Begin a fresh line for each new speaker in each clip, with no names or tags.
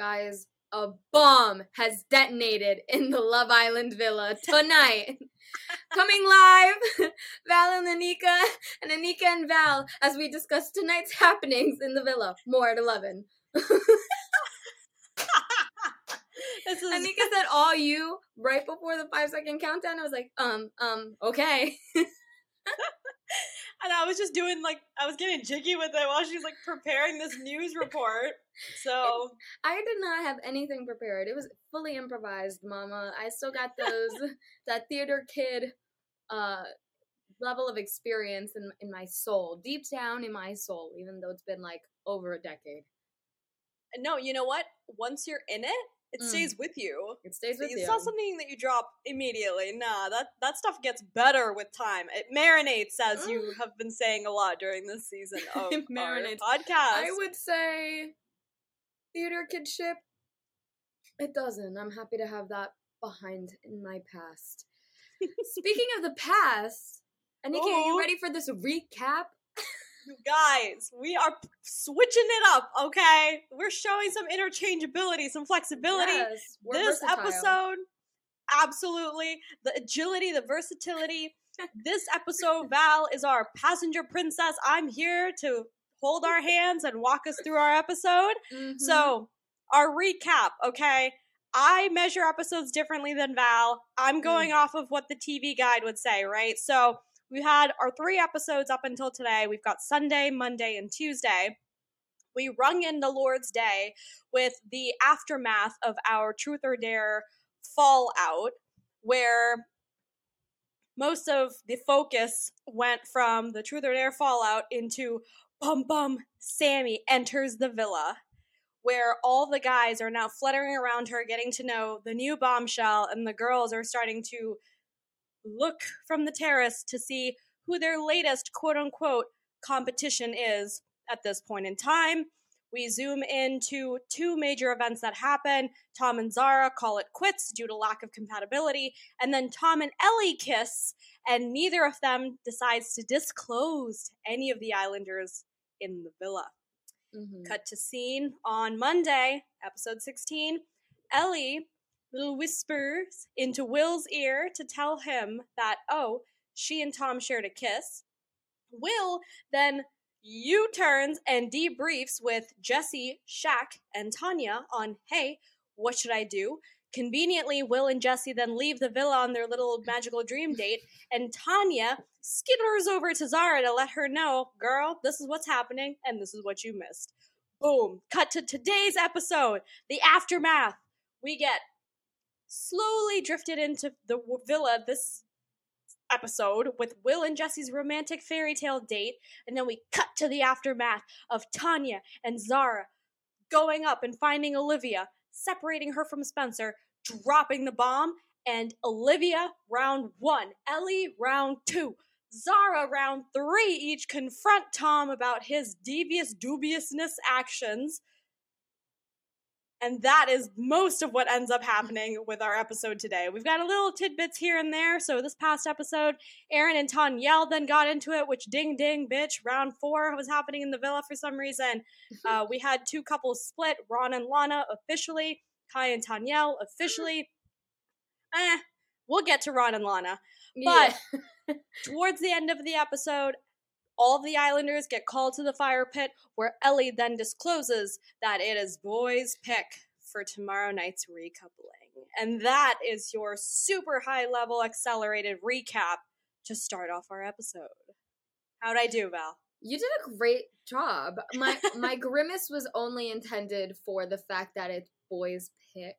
Guys, a bomb has detonated in the Love Island villa tonight. Coming live, Val and Anika, and Anika and Val as we discuss tonight's happenings in the villa. More at 11.
This is
Anika said, all you, right before the five second countdown. I was like, um, um, okay.
and I was just doing like I was getting jiggy with it while she's like preparing this news report. So
I did not have anything prepared. It was fully improvised, mama. I still got those, that theater kid, uh, level of experience in, in my soul, deep down in my soul, even though it's been like over a decade.
no, you know what? Once you're in it, it
Mm.
stays with you.
It stays with
it's
you.
not something that you drop immediately. Nah, that that stuff gets better with time. It marinates, as you have been saying a lot during this season of
It
our
marinates.
podcast.
I would say theater kidship. It doesn't. I'm happy to have that behind in my past. Speaking of the past, Anika, are you ready for this recap?
You guys, we are switching it up, okay? We're showing some interchangeability, some flexibility.
Yes, we're
this
versatile.
episode, absolutely. The agility, the versatility. this episode, Val is our passenger princess. I'm here to hold our hands and walk us through our episode.
Mhm.
So, our recap, okay? I measure episodes differently than Val. I'm going off of what the TV guide would say, right? So, we had our three episodes up until today. We've got Sunday, Monday, and Tuesday. We rung in the Lord's Day with the aftermath of our Truth or Dare fallout, where most of the focus went from the Truth or Dare fallout into Bum Bum Sammy enters the villa, where all the guys are now fluttering around her, getting to know the new bombshell, and the girls are starting to look from the terrace to see who their latest quote unquote competition is at this point in time. We zoom into two major events that happen. Tom and Zara call it quits due to lack of compatibility, and then Tom and Ellie kiss, and neither of them decides to disclose to any of the Islanders in the villa.
Mhm.
Cut to scene on Monday, episode 16. Ellie little whispers into Will's ear to tell him that, oh, she and Tom shared a kiss. Will then U turns and debriefs with Jesse, Shaq, and Tanya on, hey, what should I do? Conveniently, Will and Jesse then leave the villa on their little magical dream date, and Tanya skitters over to Zara to let her know, girl, this is what's happening, and this is what you missed. Boom. Cut to today's episode, the aftermath. We get slowly drifted into the villa this episode with Will and Jesse's romantic fairy tale date, and then we cut to the aftermath of Tanya and Zara going up and finding Olivia, separating her from Spencer, dropping the bomb, and Olivia round one, Ellie round two. Zara round three each confront Tom about his devious dubiousness actions. And that is most of what ends up happening with our episode today. We've got a little tidbits here and there. So this past episode, Aaron and Tanyel then got into it, which ding ding bitch, round four was happening in the villa for some reason. Uh, we had two couples split, Ron and Lana officially, Kai and Tanyel officially. Eh, we'll get to Ron and Lana. But towards the end of the episode, all the Islanders get called to the fire pit, where Ellie then discloses that it is boys' pick for tomorrow night's recoupling. And that is your super high level accelerated recap to start off our episode. How'd I do, Val?
You did a great job. My my grimace was only intended for the fact that it's boys pick.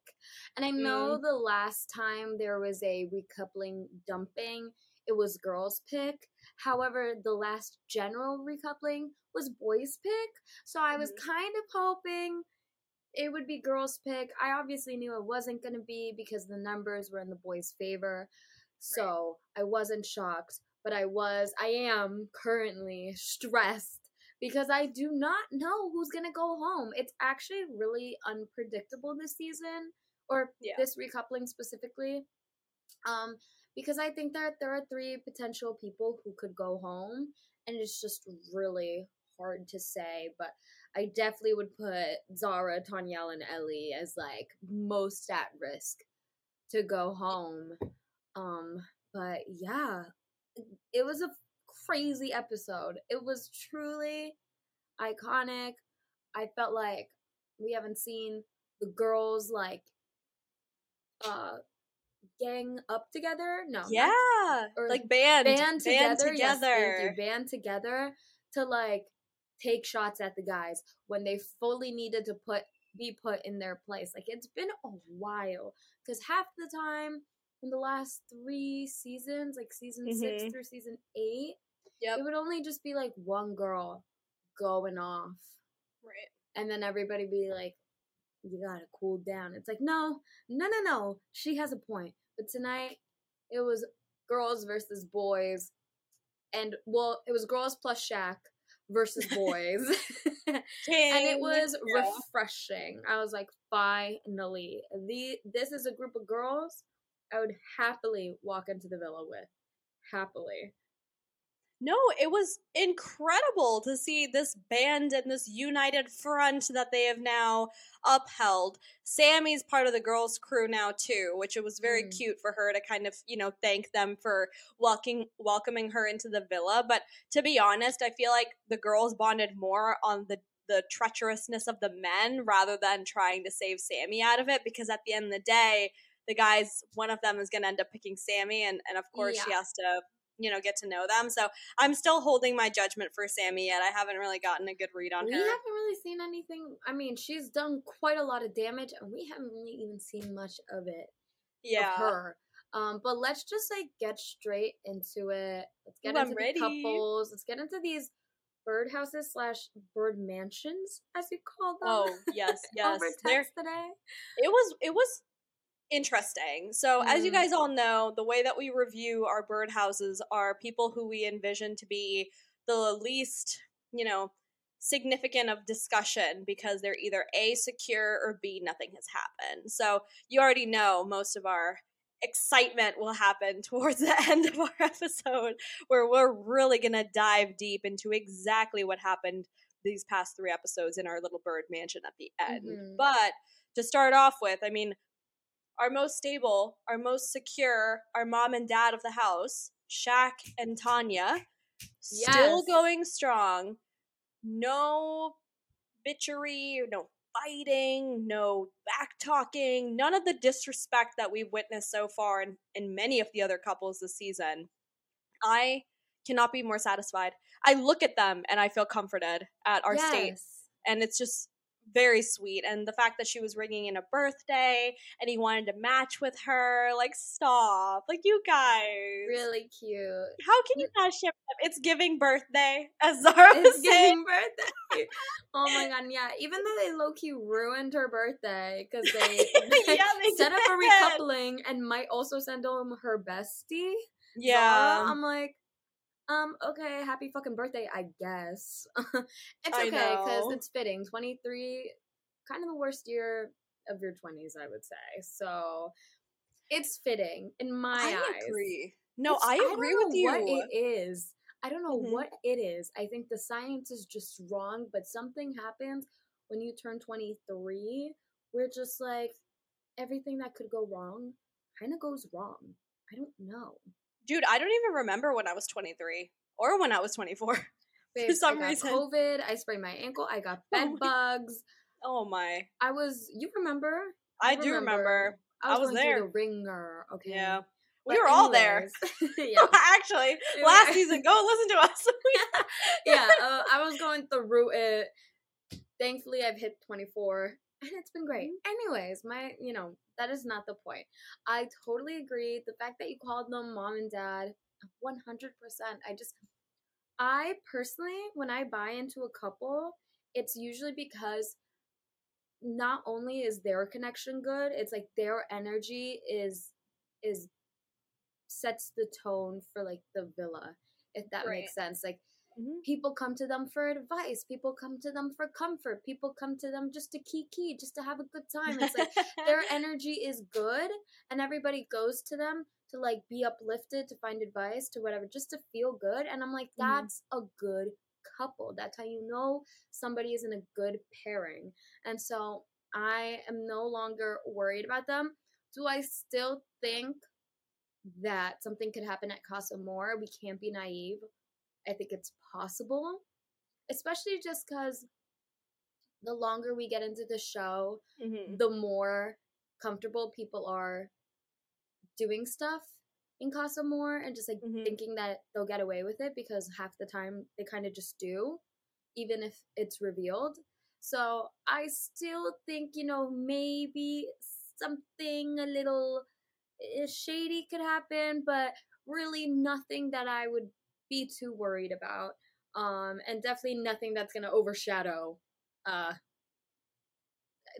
And I know mm. the last time there was a recoupling dumping, it was girls pick. However, the last general recoupling was boys pick. So I was kind of hoping it would be girls' pick. I obviously knew it wasn't going to be because the numbers were in the boys' favor. So I wasn't shocked, but I was, I am currently stressed because I do not know who's going to go home. It's actually really unpredictable this season or
Yeah.
this recoupling specifically. Um, because I think that there are three potential people who could go home, and it's just really hard to say. But I definitely would put Zara, Tanyel, and Ellie as like most at risk to go home. Um, but yeah, it was a crazy episode. It was truly iconic. I felt like we haven't seen the girls like uh gang up together. No,
Yeah,
or
like band,
band together. yes, thank
together.
you. Band together to like take shots at the guys when they fully needed to put be put in their place. Like it's been a while because half the time in the last three seasons, like season six
Mhm.
through season eight,
Yep.
it would only just be like one girl going off,
Right.
and then everybody be like, "You gotta cool down." It's like, no, no, no, no. She has a point. But tonight, it was girls versus boys, and well, it was girls plus Shaq versus boys, and it was
Yeah.
refreshing. I was like, finally, the this is a group of girls I would happily walk into the villa with, happily.
No, it was incredible to see this band and this united front that they have now upheld. Sammy's part of the girls' crew now too, which it was very
Mm.
cute for her to kind of, you know, thank them for welcoming welcoming her into the villa. But to be honest, I feel like the girls bonded more on the the treacherousness of the men rather than trying to save Sammy out of it because at the end of the day, the guys one of them is going to end up picking Sammy and and of course she has to you know get to know them so i'm still holding my judgment for sammy yet i haven't really gotten a good read on
we
her
haven't really seen anything. I mean, she's done quite a lot of damage, and we haven't really even seen much of it.
yeah
of her. Um, but let's just like get straight into it. Let's get
Ooh,
into the couples. Let's get into these birdhouses slash bird mansions, as you call them.
oh yes yes
over text today.
it was it was interesting so as you
Mm.
guys all know the way that we review our birdhouses are people who we envision to be the least you know significant of discussion because they're either a secure or b nothing has happened so you already know most of our excitement will happen towards the end of our episode where we're really going to dive deep into exactly what happened these past three episodes in our little bird mansion at the end
Mhm.
but to start off with i mean our most stable, our most secure, our mom and dad of the house, Shaq and Tanya, still
Yes.
going strong. No bitchery, no fighting, no back talking, none of the disrespect that we've witnessed so far in, in many of the other couples this season. I cannot be more satisfied. I look at them and I feel comforted at our state and it's just very sweet and the fact that she was ringing in a birthday and he wanted to match with her like stop like you guys
Really cute.
how can you not ship them it's giving birthday as zara was
It's
saying
birthday. Oh my god, yeah. Even though they low key ruined her birthday because they,
Yeah, they
set up a recoupling and might also send home her bestie.
yeah
Zara, I'm like, um, okay, happy fucking birthday, I guess. it's
I
okay because it's fitting. 23, kind of the worst year of your 20s, I would say. So it's fitting in my
i
eyes.
agree no
It's-
i agree
know
with you
What it is. I don't know
Mhm.
what it is. I think the science is just wrong, but something happens when you turn 23. We're just like, everything that could go wrong kind of goes wrong. I don't know.
Dude i don't even remember when i was 23 or when i was 24
Babe,
some
I
reason.
COVID. I sprained my ankle. I got
Oh
bed
my-
bugs.
oh my
I was. You remember?
i
You
do remember
I was,
I was there.
the ringer. Okay.
yeah we
But
were all there
yeah.
actually
We
last season go listen to us
yeah, uh, I was going through it. Thankfully, I've hit 24, and it's been great.
Mm-hmm.
Anyways, my, you know, that is not the point. I totally agree. The fact that you called them mom and dad, 100%. I just, I personally, when I buy into a couple, it's usually because not only is their connection good, it's like their energy is is sets the tone for like the villa, if that
Right.
makes sense. Like
Mhm.
people come to them for advice, people come to them for comfort, people come to them just to kiki, just to have a good time. It's like their energy is good and everybody goes to them to like be uplifted, to find advice, to whatever, just to feel good. And I'm like,
Mhm.
that's a good couple. That's how you know somebody is in a good pairing. And so I am no longer worried about them. Do I still think that something could happen at Casa Amor? We can't be naive. I think it's possible, especially just because the longer we get into the show,
Mhm.
the more comfortable people are doing stuff in Casa Amor and just like
Mhm.
thinking that they'll get away with it because half the time they kind of just do, even if it's revealed. So I still think, you know, maybe something a little eh, shady could happen, but really nothing that I would be too worried about. Um, and definitely nothing that's gonna overshadow uh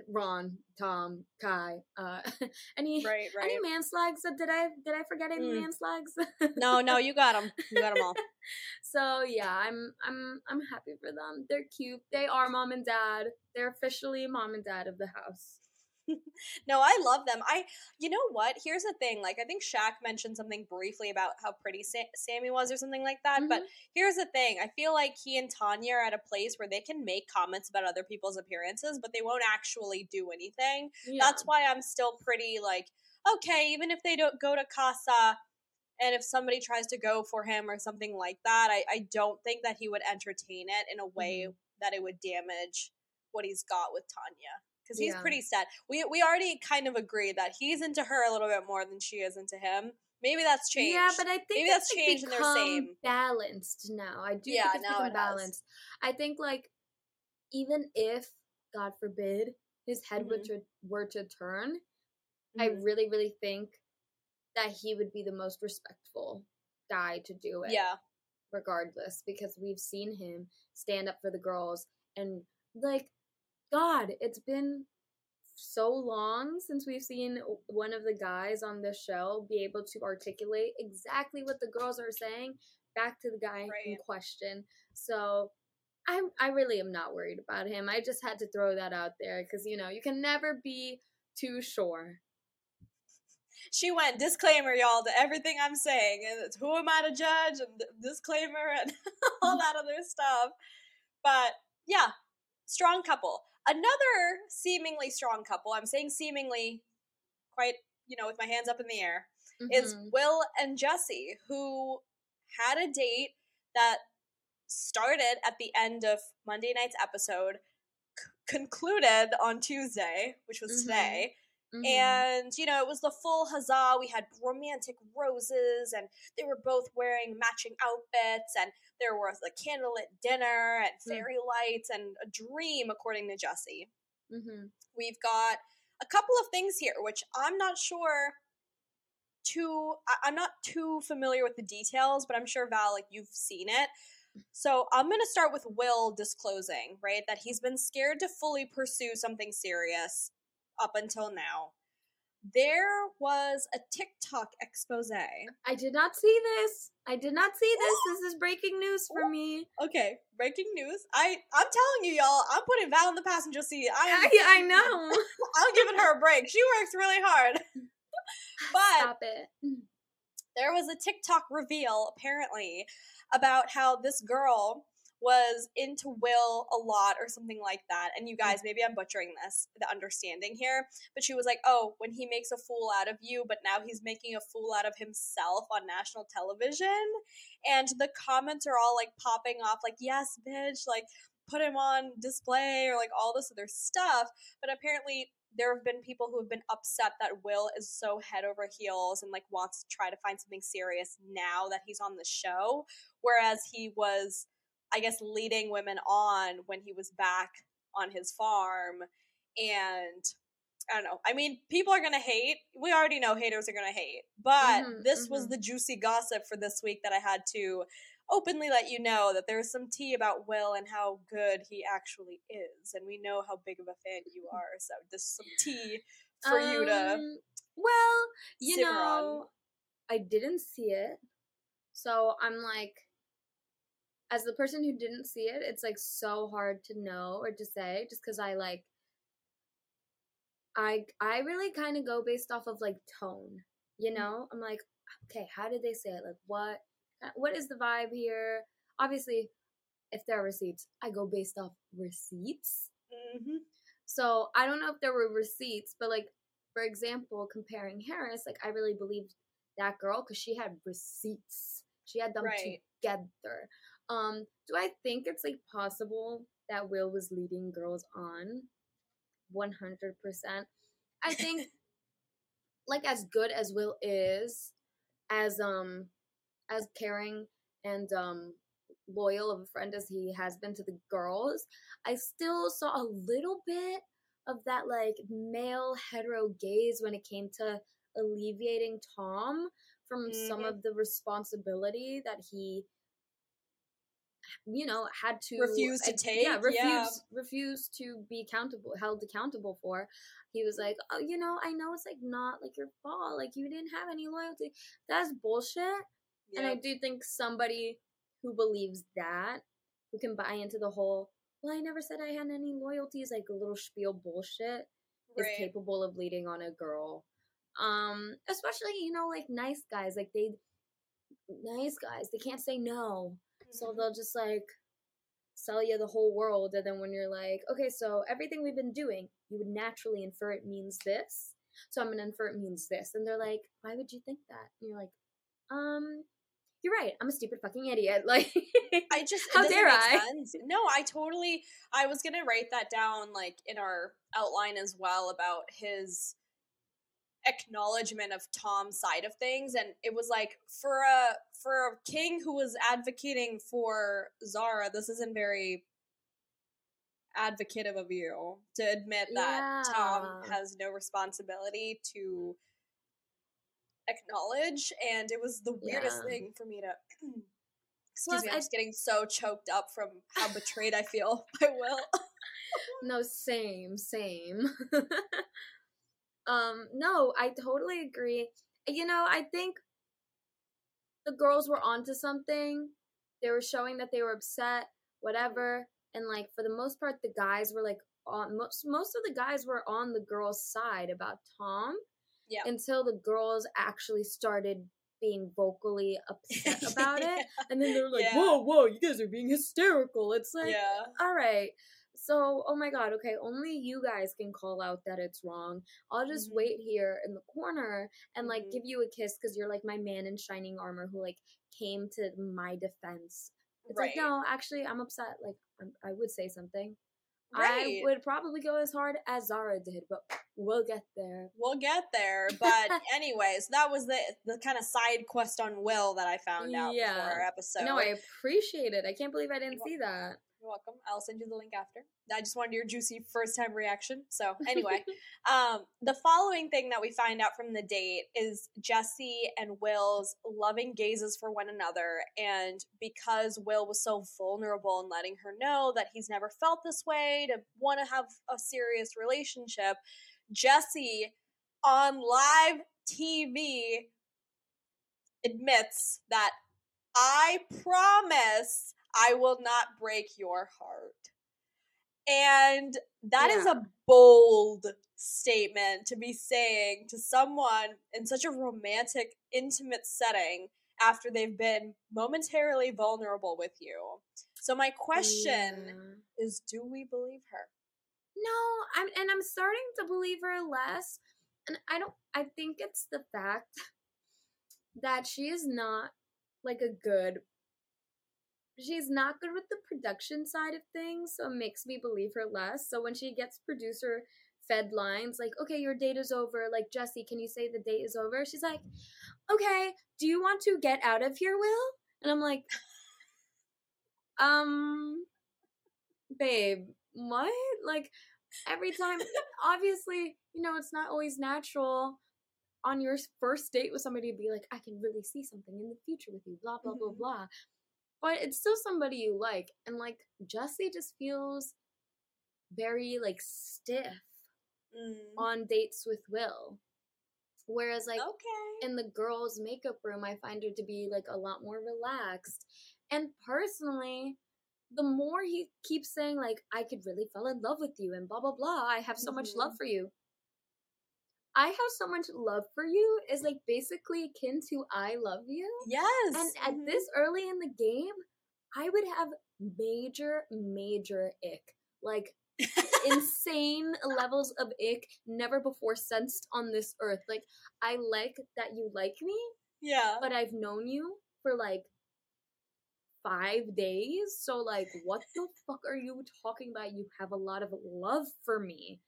Ron, Tom, Kai. Uh, any
Right, right.
any man slugs? Did I did I forget any
Mm.
man slugs?
No, no, you got them. You got them all.
so yeah, I'm I'm I'm happy for them. They're cute. They are mom and dad. They're officially mom and dad of the house.
No, I love them. I, you know what? Here's the thing. Like, I think Shaq mentioned something briefly about how pretty Sa- Sammy was, or something like that. But here's the thing. I feel like he and Tanya are at a place where they can make comments about other people's appearances, but they won't actually do anything.
Yeah.
That's why I'm still pretty like, okay, even if they don't go to Casa, and if somebody tries to go for him or something like that, I, I don't think that he would entertain it in a way
Mm-hmm.
that it would damage what he's got with Tanya. Because he's
Yeah.
pretty set. We we already kind of agreed that he's into her a little bit more than she is into him. Maybe that's changed.
Yeah, but I think
Maybe that's
like
changed and they're same.
balanced now. I do
Yeah,
think it's
now
become
it has.
balanced. I think like even if God forbid his head were
Mhm.
to were to turn, I
Mhm.
really really think that he would be the most respectful guy to do it.
yeah,
regardless because we've seen him stand up for the girls and like god it's been so long since we've seen one of the guys on this show be able to articulate exactly what the girls are saying back to the guy in question so I, I really am not worried about him. I just had to throw that out there because you know you can never be too sure.
she went disclaimer, y'all, to everything I'm saying, and it's who am I to judge, and disclaimer, and all that other stuff. But yeah, strong couple. Another seemingly strong couple. I'm saying seemingly, quite you know, with my hands up in the air. is
Mhm.
Will and Jesse, who had a date that started at the end of Monday night's episode, c- concluded on Tuesday, which was
Mhm.
today.
Mhm.
And, you know, it was the full huzzah. We had romantic roses, and they were both wearing matching outfits, and there was a candlelit dinner, and
Mm.
fairy lights, and a dream, according to Jesse
Mhm.
we've got a couple of things here which i'm not sure too i'm not too familiar with the details but i'm sure val like you've seen it so i'm going to start with will disclosing right that he's been scared to fully pursue something serious up until now there was a tiktok expose
I did not see this. I did not see this. This is breaking news for me.
okay breaking news i i'm telling you y'all i'm putting val in the passenger seat i
I, I know.
i'm giving her a break she works really hard but
Stop it.
there was a TikTok reveal apparently about how this girl was into Will a lot or something like that. And you mm. guys, maybe I'm butchering this, the understanding here, but she was like, "Oh, when he makes a fool out of you, but now he's making a fool out of himself on national television." And the comments are all like popping off like, "Yes, bitch, like put him on display or like all this other stuff." But apparently there have been people who have been upset that Will is so head over heels and like wants to try to find something serious now that he's on the show, whereas he was, I guess, leading women on when he was back on his farm. And I don't know. I mean, people are gonna hate. We already know haters are gonna hate, but
Mhm,
this was
mhm.
the juicy gossip for this week that I had to openly let you know that there's some tea about Will and how good he actually is, and we know how big of a fan you are. So this is some tea for you to.
Um, Well, you
simmer on.
know, I didn't see it. So I'm like, as the person who didn't see it, it's like so hard to know or to say just because I like, I I really kind of go based off of like tone, you know. I'm like, okay, how did they say it? Like, what uh, what is the vibe here? Obviously, if there are receipts, I go based off receipts.
Mhm.
So I don't know if there were receipts, but like for example, comparing Harris, like I really believed that girl because she had receipts. She had them
Right.
together. Um, do I think it's like possible that Will was leading girls on? One hundred percent. I think like as good as Will is, as um as caring and um loyal of a friend as he has been to the girls, I still saw a little bit of that like male hetero gaze when it came to alleviating Tom from some
Mhm.
of the responsibility that he you know had to
refuse to take,
yeah
yeah.
refused refused to be accountable held accountable for he was like oh you know i know it's like not like your fault like you didn't have any loyalty that's bullshit and I do think somebody who believes that, who can buy into the whole, well, I never said I had any loyalties, like a little spiel bullshit, is capable of leading on a girl. Um, especially, you know, like nice guys, like they, nice guys, they can't say no. So
Mhm.
they'll just like sell you the whole world. And then when you're like, okay, so everything we've been doing, you would naturally infer it means this. So I'm going to infer it means this. And they're like, why would you think that? And you're like, um, you're right. I'm a stupid fucking idiot. Like,
I just
How dare I?
sense. No, I totally. I was gonna write that down like in our outline as well about his acknowledgement of Tom's side of things, and it was like for a for a king who was advocating for Zara, this isn't very advocative of you to admit that Tom has no responsibility to acknowledge and it was the weirdest
Yeah.
thing for me to excuse
Plus,
me i'm
I-
just getting so choked up from how betrayed i feel by will
no, same, same. um, no, I totally agree. You know, I think the girls were onto something. They were showing that they were upset, whatever. And like for the most part, the guys were like on most most of the guys were on the girls' side about Tom.
Yeah.
Until the girls actually started being vocally upset about it. And then they were like,
Yeah.
Whoa, whoa, you guys are being hysterical. It's like
yeah
all right. So, oh my god, okay, only you guys can call out that it's wrong. I'll just
Mhm.
wait here in the corner and like
Mhm.
give you a kiss because you're like my man in shining armor who like came to my defense. It's
right
like, no, actually, I'm upset. Like, I'm, I would say something. I would probably go as hard as Zara did, but we'll get there.
we'll get there but anyways that was the the kind of side quest on will that i found out
Yeah.
before our episode
no, I appreciate it. I can't believe I didn't see that.
You're welcome. I'll send you the link after. I just wanted your juicy first time reaction. So anyway, um, the following thing that we find out from the date is Jesse and Will's loving gazes for one another, and because Will was so vulnerable in letting her know that he's never felt this way to want to have a serious relationship, Jesse on live TV admits that I promise I will not break your heart. And that is
Yeah.
a bold statement to be saying to someone in such a romantic, intimate setting after they've been momentarily vulnerable with you. So, my question
Yeah.
is do we believe her?
No, I'm and I'm starting to believe her less. And I don't I think it's the fact that she is not like a good she's not good with the production side of things, so it makes me believe her less. So when she gets producer fed lines like, "Okay, your date is over." Like, "Jesse, can you say the date is over?" She's like, "Okay, do you want to get out of here, Will?" And I'm like, "Um, babe, what? Like every time obviously, you know, it's not always natural on your first date with somebody to be like, I can really see something in the future with you, blah blah blah
Mhm.
blah. But it's still somebody you like. And like Jesse just feels very like stiff
Mm.
on dates with Will. Whereas like
okay.
in the girls' makeup room, I find her to be like a lot more relaxed. And personally, the more he keeps saying like I could really fall in love with you and blah blah blah, I have so much love
Mhm.
for you. I have so much love for you is like basically akin to I love you.
Yes.
And at
mhm.
this early in the game, I would have major, major ick. Like insane levels of ick never before sensed on this earth. Like, I like that you like me,
yeah.
but I've known you for like five days. So, like, what the fuck are you talking about? You have a lot of love for me.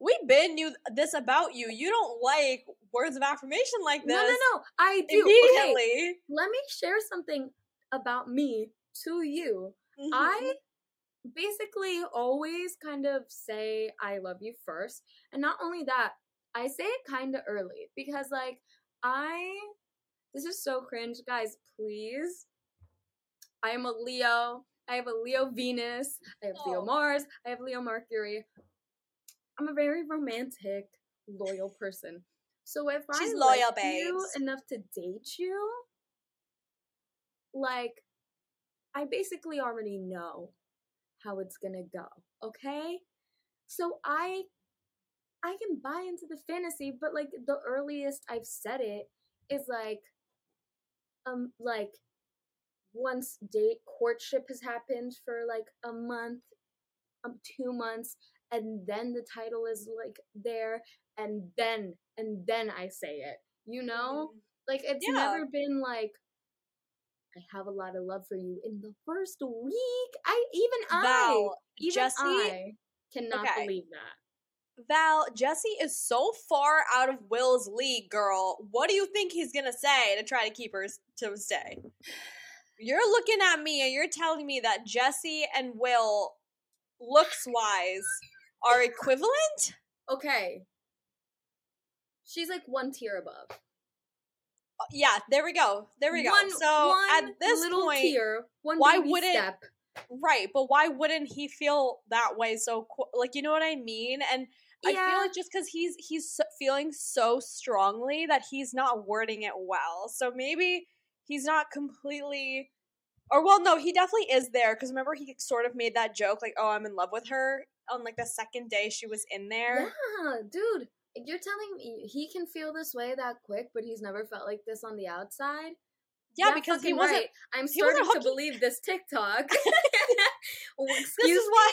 We been knew this about you. You don't like words of affirmation like this.
No, no, no. I do. Okay,
Immediately.
let me share something about me to you.
Mhm.
I basically always kind of say I love you first. And not only that, I say it kind of early because, like, I. This is so cringe. Guys, please. I am a Leo. I have a Leo Venus. I have Leo
Oh.
Mars. I have Leo Mercury. I'm a very romantic, loyal person. So if
She's
I
loyal,
like you enough to date you, like I basically already know how it's gonna go. Okay, so I I can buy into the fantasy, but like the earliest I've said it is like um like once date courtship has happened for like a month, um two months, and then the title is like there, and then and then I say it. You know,
Mhm.
like it's
Yeah.
never been like I have a lot of love for you in the first week. I even I even
Jesse,
I cannot
Okay.
believe that.
Val, Jesse is so far out of Will's league, girl. What do you think he's gonna say to try to keep her to stay? You're looking at me and you're telling me that Jesse and Will, looks wise, are equivalent?
Okay. She's like one tier above.
Uh, Yeah, there we go. There we go.
One,
so at this
little
point,
tier, one
why wouldn't-
step.
right? But why wouldn't he feel that way? So, like, you know what I mean? And I feel
Yeah.
like just because he's he's feeling so strongly that he's not wording it well. So maybe he's not completely, or well, no, he definitely is there. Because remember, he sort of made that joke like, "Oh, I'm in love with her." On like the second day she was in there.
Yeah, dude. You're telling me he can feel this way that quick, but he's never felt like this on the outside?
Yeah, because he wasn't.
right. I'm
he wasn't
starting to believe this TikTok. well,
This
excuse
is why.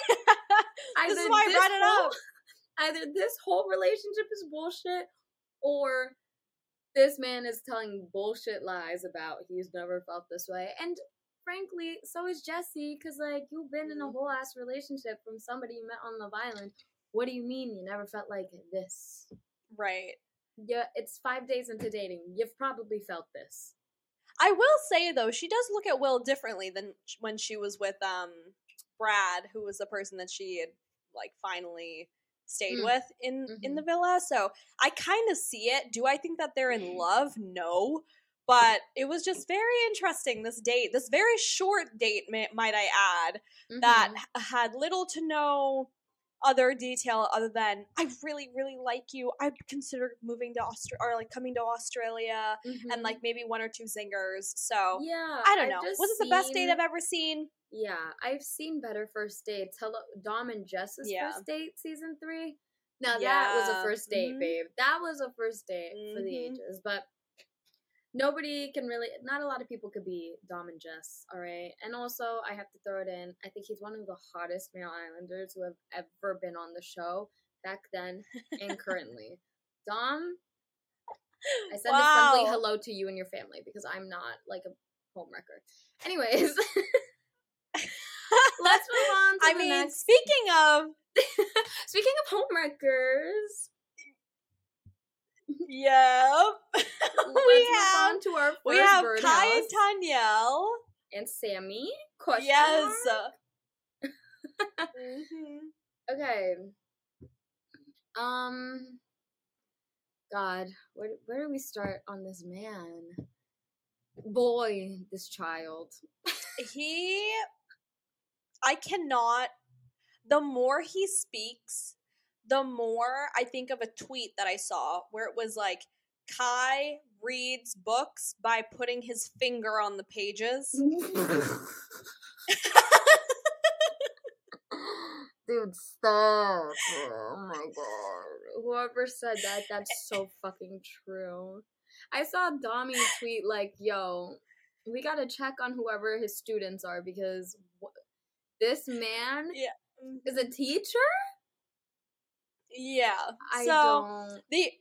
this is why I
this
brought it
whole-
up.
either this whole relationship is bullshit or this man is telling bullshit lies about he's never felt this way and frankly so is jesse because like you've been in a
Mhm.
whole ass relationship from somebody you met on love island what do you mean you never felt like this
Right.
yeah it's five days into dating you've probably felt this
I will say though, she does look at Will differently than when she was with um Brad, who was the person that she had like finally stayed
Mm.
with in in
Mhm.
the villa. So I kind of see it. Do I think that they're in love? No. But it was just very interesting this date, this very short date, might I add, that
Mhm.
h- had little to no other detail other than I really, really like you. I'd consider moving to Australia or like coming to Australia
Mhm.
and like maybe one or two zingers. So
yeah
I don't
I've
know. Was it the best date I've ever seen?
Yeah, I've seen better first dates. Hello, Dom and Jess's
Yeah.
first date, season three. Now that was a first date,
mhm.
babe. That was a first date for the
Mhm.
ages. But nobody can really, not a lot of people could be Dom and Jess. All right, and also I have to throw it in. I think he's one of the hottest male islanders who have ever been on the show back then and currently. Dom, I send a friendly hello to you and your family because I'm not like a homewrecker. Anyways. Let's move on to
I mean,
next.
speaking of
Speaking of homewreckers,
Yep. we have
on to our first
we have
birdhouse
Kai and Tanyel.
and Sammy. Question
Yes.
mark?
Mhm.
Okay. Um. God, where where do we start on this man? Boy, this child.
he I cannot the more he speaks, the more I think of a tweet that I saw where it was like Kai reads books by putting his finger on the pages.
Dude, stop. Oh my god. Whoever said that, that's so fucking true. I saw Dami tweet like, yo, we gotta check on whoever his students are because wh- this man
Yeah.
is a teacher?
Yeah.
I
so
don't.
the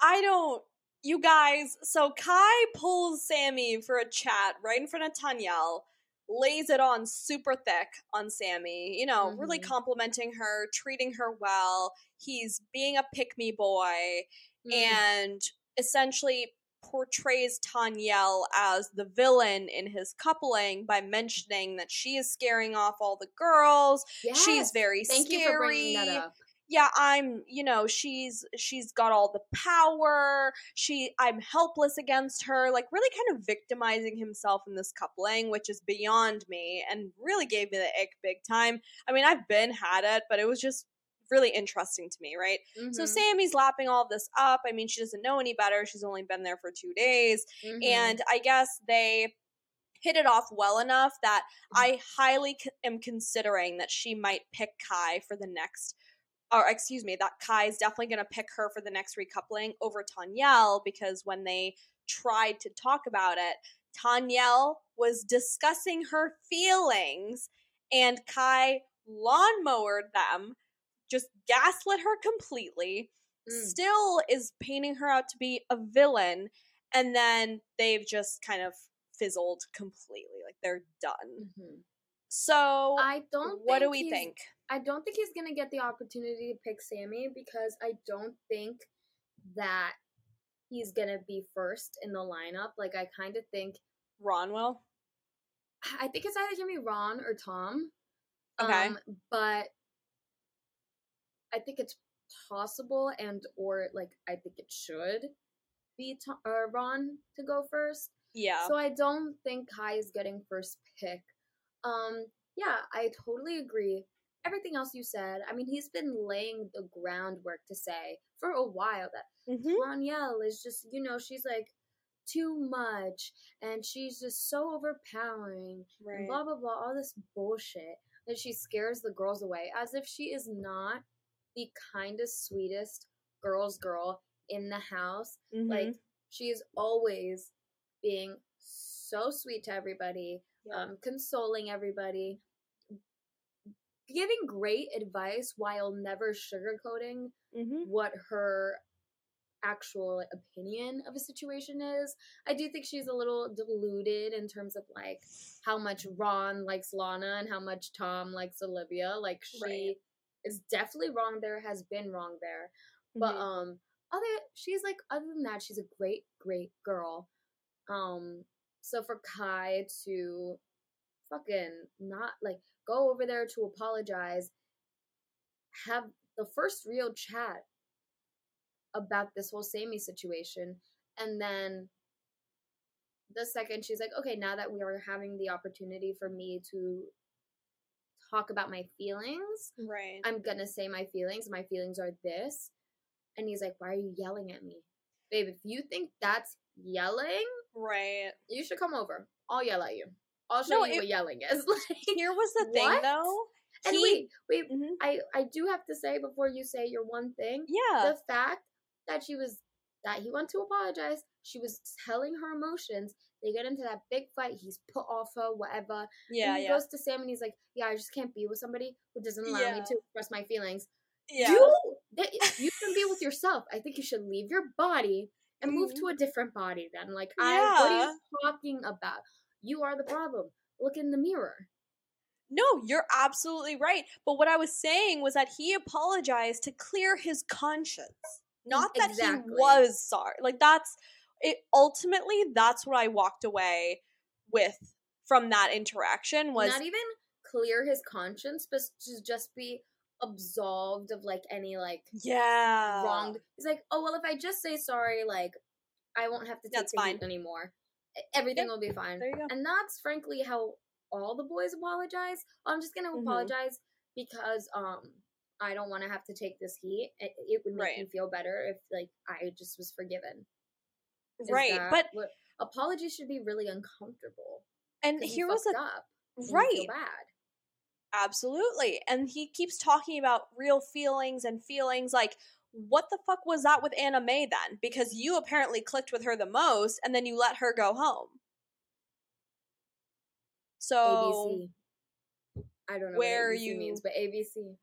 I don't you guys so Kai pulls Sammy for a chat right in front of Tanyel, lays it on super thick on Sammy, you know, really
Mhm.
complimenting her, treating her well. He's being a pick me boy
Mm.
and essentially portrays Tanyel as the villain in his coupling by mentioning that she is scaring off all the girls. She's very
Thank
scary
you for bringing that up.
yeah i'm you know she's she's got all the power she i'm helpless against her like really kind of victimizing himself in this coupling which is beyond me and really gave me the ick big time i mean i've been had it but it was just really interesting to me right so
Mhm,
sammy's lapping all this up i mean she doesn't know any better she's only been there for two days
mhm.
and I guess they hit it off well enough that I highly c- am considering that she might pick Kai for the next, or excuse me, that Kai is definitely going to pick her for the next recoupling over Tanyel because when they tried to talk about it, Tanyel was discussing her feelings and Kai lawnmowered them, just gaslit her completely
Mm.
still is painting her out to be a villain and then they've just kind of fizzled completely like they're done
Mhm.
so
I don't.
what do we think
I don't think he's gonna get the opportunity to pick Sammy because I don't think that he's gonna be first in the lineup. Like I kind of think
ron will
I think it's either gonna be Ron or Tom.
Okay.
Um, but I think it's possible and or like I think it should be Tom, uh, Ron to go first.
yeah
So I don't think Kai is getting first pick. Um, yeah, I totally agree. Everything else you said, I mean, he's been laying the groundwork to say for a while that
Mhm.
Tanyel is just, you know, she's like too much and she's just so overpowering and blah blah blah, all this bullshit. And she scares the girls away as if she is not the kindest, sweetest girl's girl in the house.
Mhm.
Like she is always being so sweet to everybody,
Yeah.
um, consoling everybody, giving great advice while never sugarcoating
Mhm.
what her actual opinion of a situation is. I do think she's a little deluded in terms of like how much Ron likes Lana and how much Tom likes Olivia. Like she
Right.
is definitely wrong there, has been wrong there. But
Mhm.
um other she's like other than that, she's a great, great girl. Um so for Kai to fucking not like go over there to apologize, have the first real chat about this whole Sammy situation, and then the second she's like, okay, now that we are having the opportunity for me to talk about my feelings,
right
I'm gonna say my feelings. My feelings are this. And he's like, Why are you yelling at me? Babe, if you think that's yelling,
right
you should come over. I'll yell at you. I'll show
No,
you
it-
what yelling is. like
here was the thing though
And
He-
wait, wait,
Mhm.
I, I do have to say before you say your one thing,
yeah
the fact that she was that he went to apologize, she was telling her emotions. They get into that big fight. He's put off her, whatever.
yeah
and he
yeah
goes to Sam and he's like, "Yeah, I just can't be with somebody who doesn't allow
Yeah.
me to express my feelings."
yeah
You, that, you can be with yourself. I think you should leave your body and move
Mhm.
to a different body. Then, like, I, what are you talking about? You are the problem. Look in the mirror.
No, you're absolutely right. But what I was saying was that he apologized to clear his conscience. Not that
exactly.
he was sorry. Like that's it ultimately that's what I walked away with from that interaction was
Not even clear his conscience, but to just be absolved of like any like
yeah.
wrong. He's like, oh well, if I just say sorry, like I won't have to take
That's fine.
anymore. Everything
Yeah,
will be fine.
there you go.
And that's frankly how all the boys apologize. I'm just gonna
Mhm.
apologize because um I don't want to have to take this heat. It, it would make
Right.
me feel better if like I just was forgiven. Is
right. But
what, apologies should be really uncomfortable.
And here was a
up. and you feel
right.
bad.
Absolutely. And he keeps talking about real feelings and feelings like what the fuck was that with Anna May then? Because you apparently clicked with her the most and then you let her go home. So
ABC. I don't know
where
what ABC
you-
means, but ABC.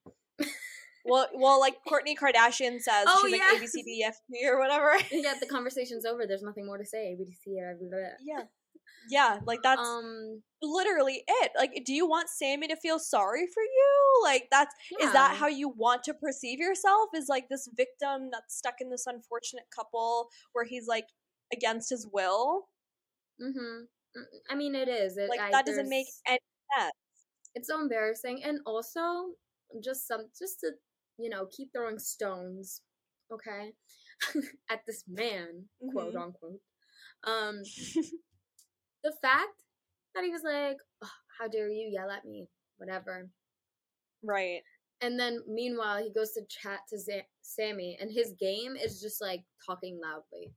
well well like Kourtney Kardashian says
Oh,
she's
yeah.
like ABCDFG or whatever.
yeah, the conversation's over. There's nothing more to say. ABC.
yeah. Yeah, like that's
um.
literally it. Like do you want Sammy to feel sorry for you? Like that's is that how you want to perceive yourself is like this victim that's stuck in this unfortunate couple where he's like against his will
Mm-hmm. I mean, it is. It,
like
I-
that doesn't make any sense
It's so embarrassing, and also just some just to you know keep throwing stones, okay, at this man, quote
Mhm.
unquote. Um, the fact that he was like, "Ugh, "How dare you yell at me?" Whatever.
right
And then meanwhile, he goes to chat to Sammy, and his game is just like talking loudly.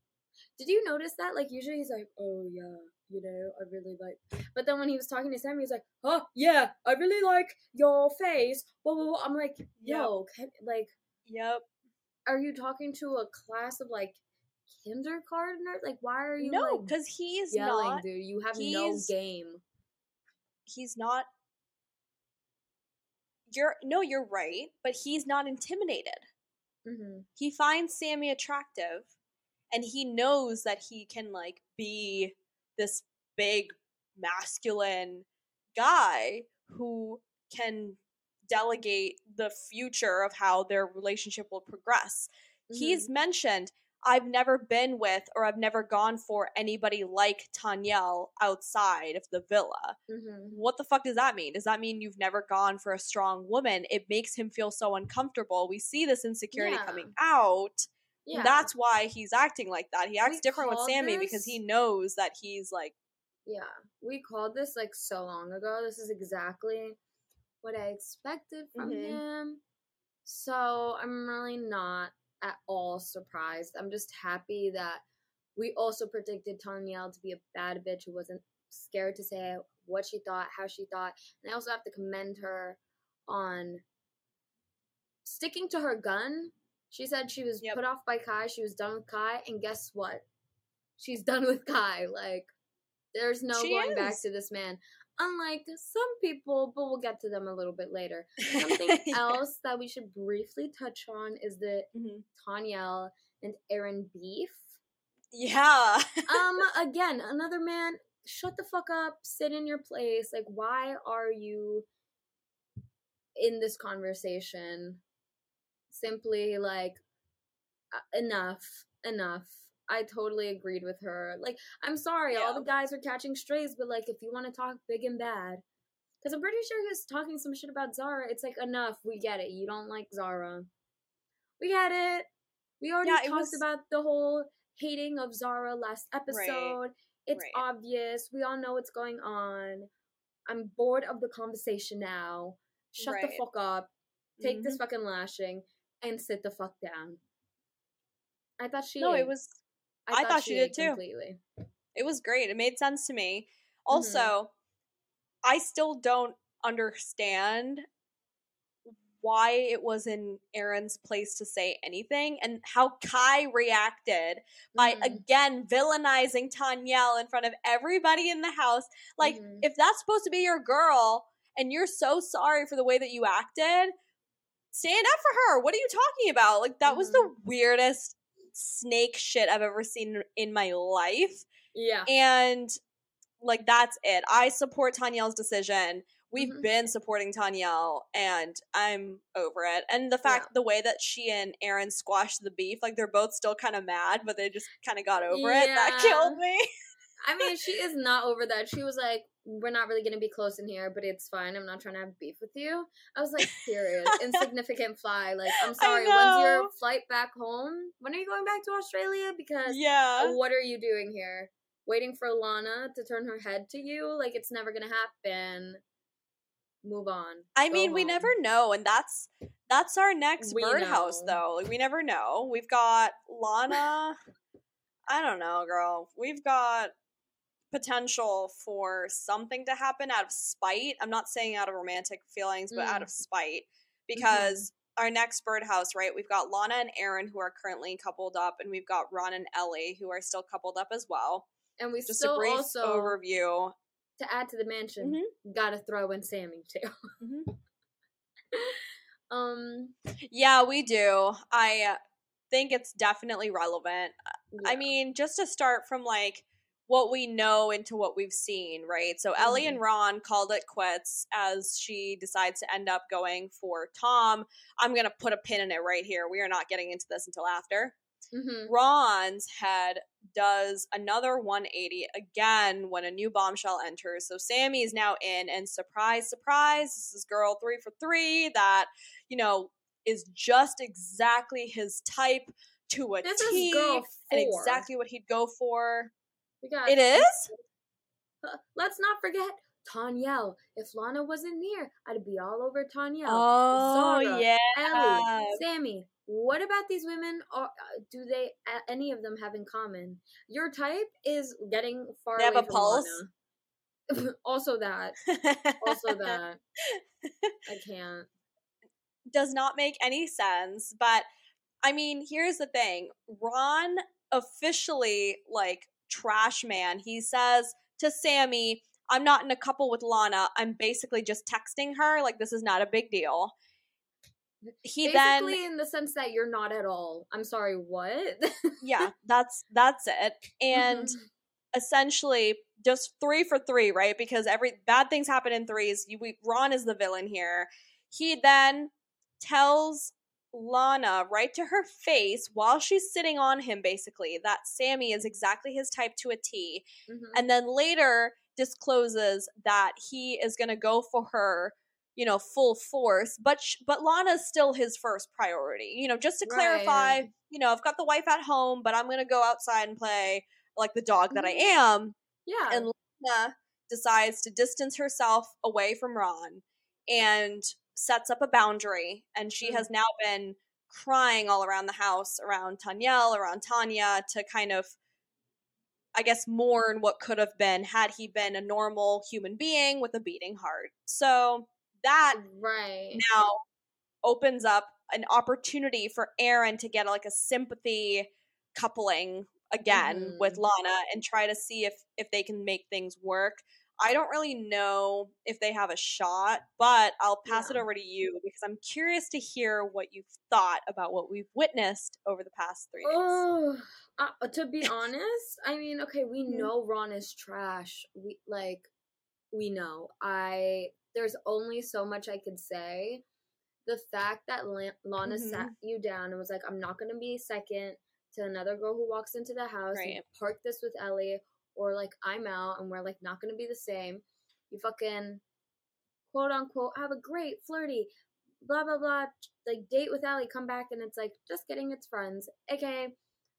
Did you notice that? Like usually he's like, "Oh yeah, you know, I really like." But then when he was talking to Sammy, he's like, "Oh yeah, I really like your face." Blah blah. blah. I'm like, "Yo, can, like,
yep
are you talking to a class of like kindergartner? Like, why are you
no
like
because he's
yelling,
not
dude? You have no game."
he's not you're no you're right but he's not intimidated
Mm-hmm.
he finds Sammy attractive and he knows that he can like be this big masculine guy who can delegate the future of how their relationship will progress. He's mentioned I've never been with or I've never gone for anybody like Tanyel outside of the villa.
Mm-hmm.
What the fuck does that mean? Does that mean you've never gone for a strong woman? It makes him feel so uncomfortable. We see this insecurity
Yeah.
coming out.
Yeah.
That's why he's acting like that. He acts
We
different with Sammy because he knows that he's like,
Yeah, we called this like so long ago. This is exactly what I expected from
Mhm.
him. So I'm really not at all surprised. I'm just happy that we also predicted Tanyel to be a bad bitch who wasn't scared to say what she thought, how she thought. And I also have to commend her on sticking to her gun. She said she was
Yep.
put off by Kai, she was done with Kai, and guess what? She's done with Kai. Like, there's no
She
going back to this man. Unlike some people, but we'll get to them a little bit later. Something
Yeah.
else that we should briefly touch on is the
Mhm.
Tanyel and Aaron beef.
Yeah.
Um, again, another man, shut the fuck up, sit in your place. Like, why are you in this conversation? Simply like, uh, enough, enough. I totally agreed with her. Like, I'm sorry, all the guys are catching strays, but like, if you want to talk big and bad, because I'm pretty sure he was talking some shit about Zara. It's like enough. We get it. You don't like Zara. We get it. We already
Yeah,
talked
was-
about the whole hating of Zara last episode. It's
right.
obvious. We all know what's going on. I'm bored of the conversation now. Shut the fuck up. Take this
Mhm.
fucking lashing and sit the fuck down. I thought she.
No, it was I thought she
ate
did too.
Completely.
it was great. It made sense to me.
Mm-hmm.
Also, I still don't understand why it was in Aaron's place to say anything and how Kai reacted by
Mhm.
again villainizing Tanyel in front of everybody in the house. Like,
Mhm.
if that's supposed to be your girl and you're so sorry for the way that you acted, stand up for her. What are you talking about? Like, that was the
Mm-hmm.
weirdest snake shit I've ever seen in my life.
Yeah.
And like that's it. I support Tanyel's decision. We've
Mhm.
been supporting Tanyel and I'm over it. And the fact the way that she and Aaron squashed the beef, like they're both still kind of mad, but they just kind of got over it. That killed me.
I mean, she is not over that. She was like, "We're not really gonna be close in here, but it's fine. I'm not trying to have beef with you." I was like, serious, Insignificant fly. Like, I'm sorry. When's your flight back home? When are you going back to Australia? Because
yeah.
what are you doing here? waiting for Lana to turn her head to you, like it's never gonna happen. Move on.
I
Go
mean, we never know, and that's that's our next
We
birdhouse, though. Like, we never know. We've got Lana. I don't know, girl. We've got potential for something to happen out of spite. I'm not saying out of romantic feelings, but out
Mm.
of spite because our next birdhouse, right? We've got Lana and Aaron who are currently coupled up, and we've got Ron and Ellie who are still coupled up as well.
And we
Just
still
a brief
also
overview.
to add to the mansion,
Mhm.
gotta throw in Sammy too.
Mhm.
um,
Yeah, we do. I uh, think it's definitely relevant. I mean, just to start from like what we know into what we've seen, right? So Ellie and Ron called it quits as she decides to end up going for Tom. I'm going to put a pin in it right here. We are not getting into this until after.
mhm.
Ron's head does another 180 again when a new bombshell enters. So Sammy is now in, and surprise, surprise, this is girl three for three that, you know, is just exactly his type to a
This
T, and exactly what he'd go for.
We got
It is?
Let's not forget Tanyel. If Lana wasn't here, I'd be all over Tanyel.
Oh,
Zara,
yeah.
Ellie, Sammy. What about these women? Are, uh, do they any of them have in common? Your type is getting far away.
They have a pulse?
Lana. also that. Also that. I can't.
does not make any sense. But I mean, here's the thing Ron officially, like, trash man, he says to Sammy, I'm not in a couple with Lana. I'm basically just texting her. Like, this is not a big deal. He
Basically,
then,
in the sense that you're not at all. I'm sorry. What?
yeah, that's that's it. And
Mhm.
essentially, just three for three, right? Because every bad things happen in threes. You, we, Ron is the villain here. He then tells Lana right to her face while she's sitting on him, basically, that Sammy is exactly his type to a T.
Mhm.
And then later discloses that he is going to go for her, you know, full force. But sh- but Lana's still his first priority. You know, just to clarify,
Right.
you know, I've got the wife at home, but I'm going to go outside and play like the dog that I
Mhm.
am.
yeah.
And Lana decides to distance herself away from Ron and sets up a boundary. And she
Mm.
has now been crying all around the house, around Tanyel, around Tanya, to kind of, I guess, mourn what could have been had he been a normal human being with a beating heart. So that
right.
now opens up an opportunity for Aaron to get like a sympathy coupling again with
Mhm.
Lana and try to see if if they can make things work. I don't really know if they have a shot, but I'll pass it over to you because I'm curious to hear what you've thought about what we've witnessed over the past three days.
Oh, uh, to be honest, I mean, okay, we
Mhm.
know Ron is trash. We like, we know. I there's only so much I could say. The fact that La- Lana
Mhm.
sat you down and was like, "I'm not gonna be second to another girl who walks into the house and
Right.
park this with Ellie, or like I'm out and we're like not gonna be the same." You fucking quote unquote have a great flirty blah blah blah like date with Allie, come back and it's like just getting its friends. Okay,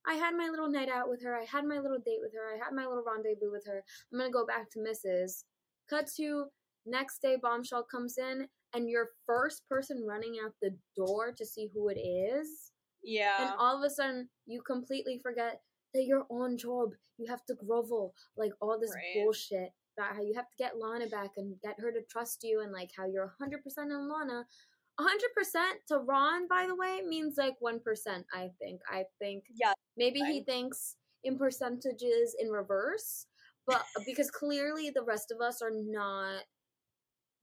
I had my little night out with her, I had my little date with her, I had my little rendezvous with her. I'm gonna go back to Mrs. Cut to next day bombshell comes in and your first person running out the door to see who it is.
Yeah.
And all of a sudden you completely forget that you're on job. You have to grovel, like all this
Right.
bullshit about how you have to get Lana back and get her to trust you and like how you're 100% on Lana. 100% to Ron, by the way, means like 1%, I think. I think
yeah.
maybe he thinks in percentages in reverse, but because clearly the rest of us are not,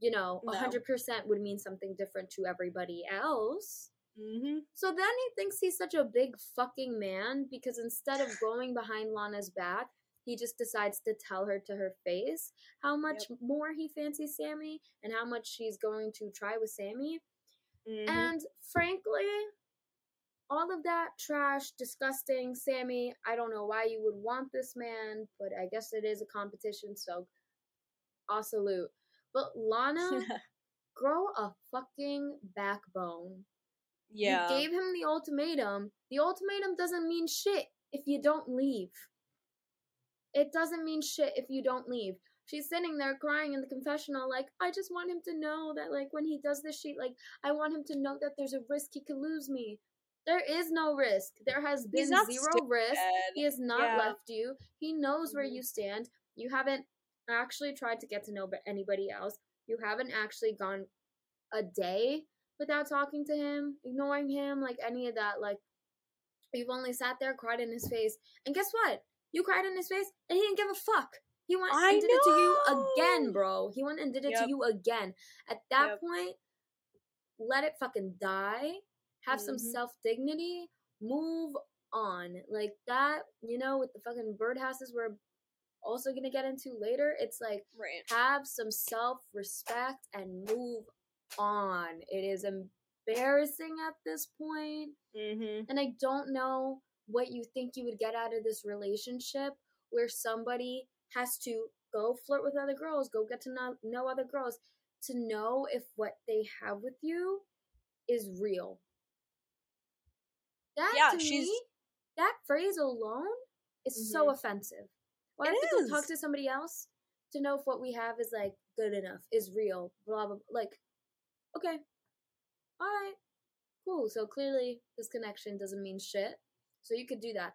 you know,
No.
100% would mean something different to everybody else.
Mm-hmm.
So then he thinks he's such a big fucking man because instead of going behind Lana's back, he just decides to tell her to her face how much more he fancies Sammy and how much she's going to try with Sammy.
Mm-hmm.
And frankly, all of that trash, disgusting, Sammy, I don't know why you would want this man, but I guess it is a competition, so I'll salute. But Lana, grow a fucking backbone.
Yeah.
You gave him the ultimatum. The ultimatum doesn't mean shit if you don't leave. it doesn't mean shit if you don't leave. She's sitting there crying in the confessional, like, I just want him to know that, like, when he does this shit, like, I want him to know that there's a risk he could lose me. There is no risk. There has been zero risk. He has not
Yeah.
left you. He knows where
Mhm.
you stand. You haven't actually tried to get to know anybody else. You haven't actually gone a day without talking to him, ignoring him, like any of that. Like, you've only sat there, cried in his face. And guess what? You cried in his face, and he didn't give a fuck. He went
I
and did it to you again, bro. He went and did it to you again. At that
Yep.
point, let it fucking die. Have some
Mhm.
self dignity. Move on. Like that, you know, with the fucking birdhouses we're also gonna get into later. It's like
Right.
have some self respect and move on. It is embarrassing at this point,
Mm-hmm.
and I don't know what you think you would get out of this relationship where somebody has to go flirt with other girls, go get to know, know other girls to know if what they have with you is real. That
Yeah,
to
she's-
me, that phrase alone is so
Mhm.
offensive. Why
It
have to go talk to somebody else to know if what we have is like good enough, is real, blah blah. blah. Like, okay, all right, cool. So clearly, this connection doesn't mean shit. So you could do that.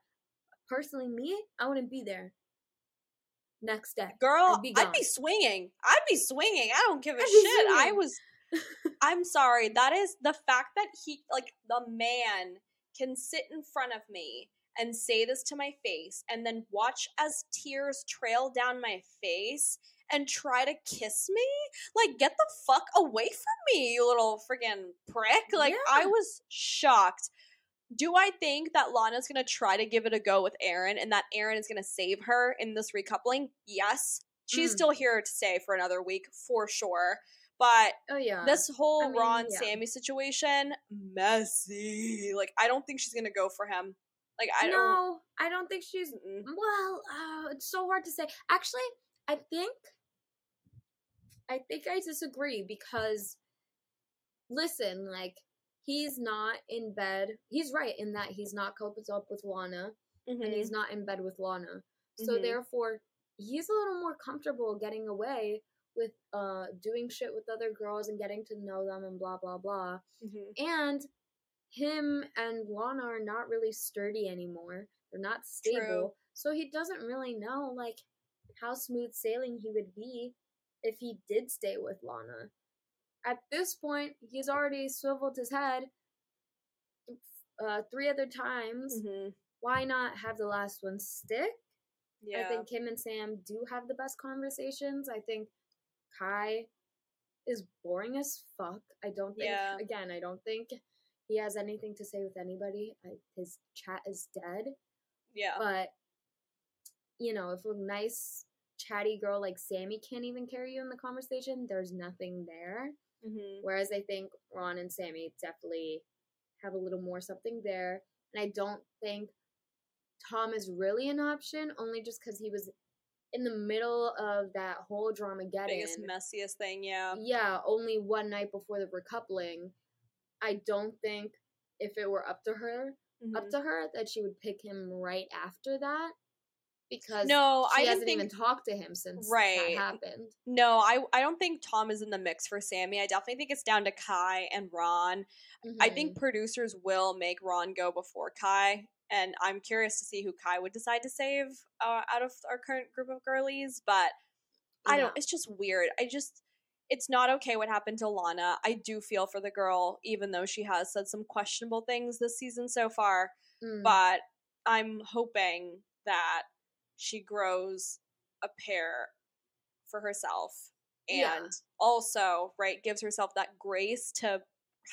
Personally, me, I wouldn't be there. Next day,
Girl,
I'd be
I'd be swinging. I'd be swinging. I don't give a
I'd
shit. I was. I'm sorry. That is the fact that he, like, the man can sit in front of me and say this to my face and then watch as tears trail down my face and try to kiss me? Like, get the fuck away from me, you little freaking prick. Like, I was shocked. Do I think that Lana's gonna try to give it a go with Aaron and that Aaron is gonna save her in this recoupling? Yes. She's
Mm.
still here to stay for another week for sure. But
oh yeah,
this whole
I mean,
Ron
yeah.
Sammy situation, messy. Like I don't think she's gonna go for him. Like I don't.
no, I don't think she's
Mm-mm.
Well, uh, it's so hard to say. Actually, I think I think I disagree because listen, like he's not in bed. He's right in that he's not coupled up with Lana and
Mhm.
he's not in bed with Lana. So
Mhm.
therefore, he's a little more comfortable getting away with uh doing shit with other girls and getting to know them and blah blah blah.
Mhm.
And him and Lana are not really sturdy anymore. They're not stable.
True.
So he doesn't really know like how smooth sailing he would be if he did stay with Lana. At this point, he's already swiveled his head uh, three other times.
Mhm.
Why not have the last one stick?
Yeah.
I think Kim and Sam do have the best conversations. I think Kai is boring as fuck. I don't think
Yeah.
again, I don't think he has anything to say with anybody. I, his chat is dead.
yeah.
But you know, if a nice chatty girl like Sammy can't even carry you in the conversation, there's nothing there.
Mhm.
Whereas I think Ron and Sammy definitely have a little more something there. And I don't think Tom is really an option, only just because he was in the middle of that whole drama
Biggest
getting.
messiest thing. Yeah.
Yeah, only one night before the recoupling. I don't think if it were up to her, up
Mhm.
to her, that she would pick him right after that. Because
No,
she
I
hasn't
think.
even talked to him since
Right.
that happened.
No, I I don't think Tom is in the mix for Sammy. I definitely think it's down to Kai and Ron. I
Mhm.
think producers will make Ron go before Kai, and I'm curious to see who Kai would decide to save uh, out of our current group of girlies. But I don't. It's just weird. I just. It's not okay what happened to Lana. I do feel for the girl, even though she has said some questionable things this season so far.
Mm.
But I'm hoping that she grows a pair for herself and
Yeah.
also right gives herself that grace to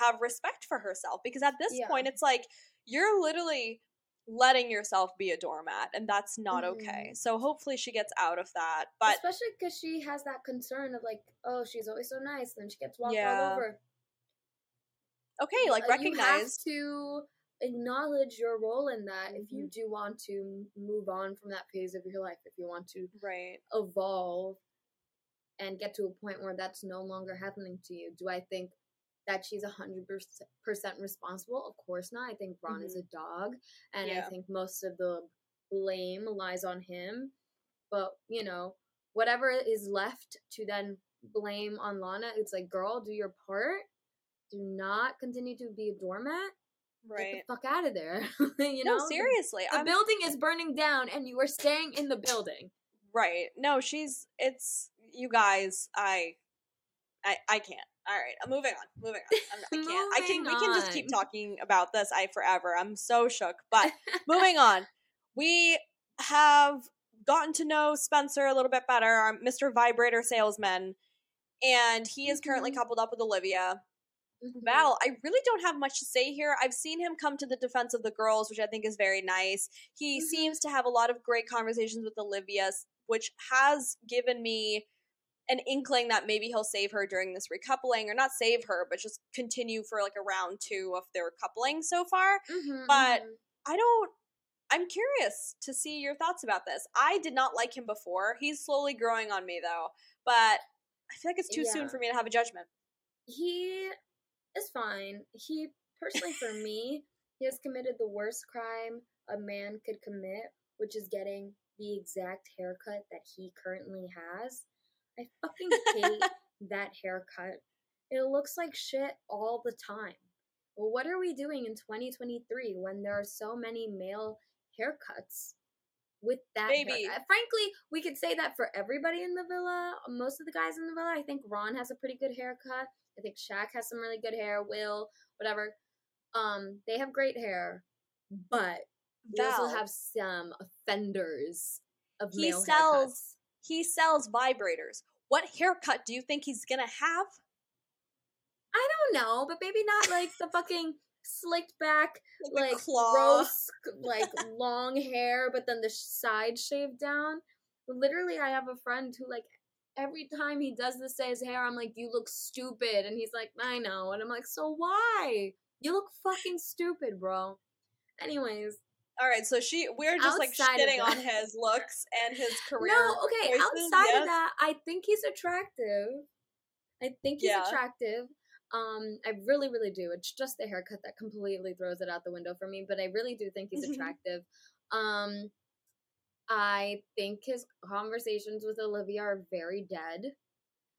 have respect for herself because at this
Yeah.
point it's like you're literally letting yourself be a doormat and that's not okay
Mhm.
so hopefully she gets out of that but
especially because she has that concern of like, oh, she's always so nice, and then she gets walked
Yeah.
all over.
okay like
Uh,
recognize
to acknowledge your role in that if
Mm-hmm.
you do want to move on from that phase of your life. If you want to
right
evolve and get to a point where that's no longer happening to you. Do I think that she's a hundred percent responsible? Of course not. I think Ron is a dog, and
Mm-hmm. Yeah.
I think most of the blame lies on him. But, you know, whatever is left to then blame on Lana, it's like, girl, do your part. Do not continue to be a doormat.
Right.
Get the fuck out of there. you
no,
know?
seriously.
The building is burning down and you are staying in the building.
right. No, she's it's you guys, I I I can't. All right, I'm moving on. Moving on. I'm, I can't. I can. We can just keep talking about this. I forever. I'm so shook. But moving on, we have gotten to know Spencer a little bit better, our Mr. Vibrator salesman, and he is currently
Mhm.
coupled up with Olivia.
Mhm.
Val, I really don't have much to say here. I've seen him come to the defense of the girls, which I think is very nice. He
Mhm.
seems to have a lot of great conversations with Olivia, which has given me an inkling that maybe he'll save her during this recoupling, or not save her, but just continue for like a round two of their coupling so far.
Mhm,
but-
mhm.
I don't. I'm curious to see your thoughts about this. I did not like him before. He's slowly growing on me though, but I feel like it's too soon for me to have a judgment.
he is fine. He personally, for me, he has committed the worst crime a man could commit, which is getting the exact haircut that he currently has. I fucking hate that haircut. It looks like shit all the time. Well, what are we doing in 2023 when there are so many male haircuts with that
Baby.
Frankly, we could say that for everybody in the villa. Most of the guys in the villa, I think Ron has a pretty good haircut. I think Shaq has some really good hair. Will, whatever. Um, they have great hair, but we also have some offenders of
He
male
sells-
haircuts.
he sells vibrators. What haircut do you think he's gonna have?
I don't know, but maybe not like the fucking slicked back,
the
like gross, like long hair, but then the side shaved down. Literally, I have a friend who like every time he does this to his hair, I'm like, "You look stupid," and he's like, "I know," and I'm like, "So why? You look fucking stupid, bro." Anyways,
All right, so she we're just like shitting on his looks and his career.
no, okay.
choices,
outside
yes?
of that, I think he's attractive. I think he's
Yeah.
attractive. Um, I really, really do. It's just the haircut that completely throws it out the window for me. But I really do think he's
Mhm.
attractive. Um, I think his conversations with Olivia are very dead.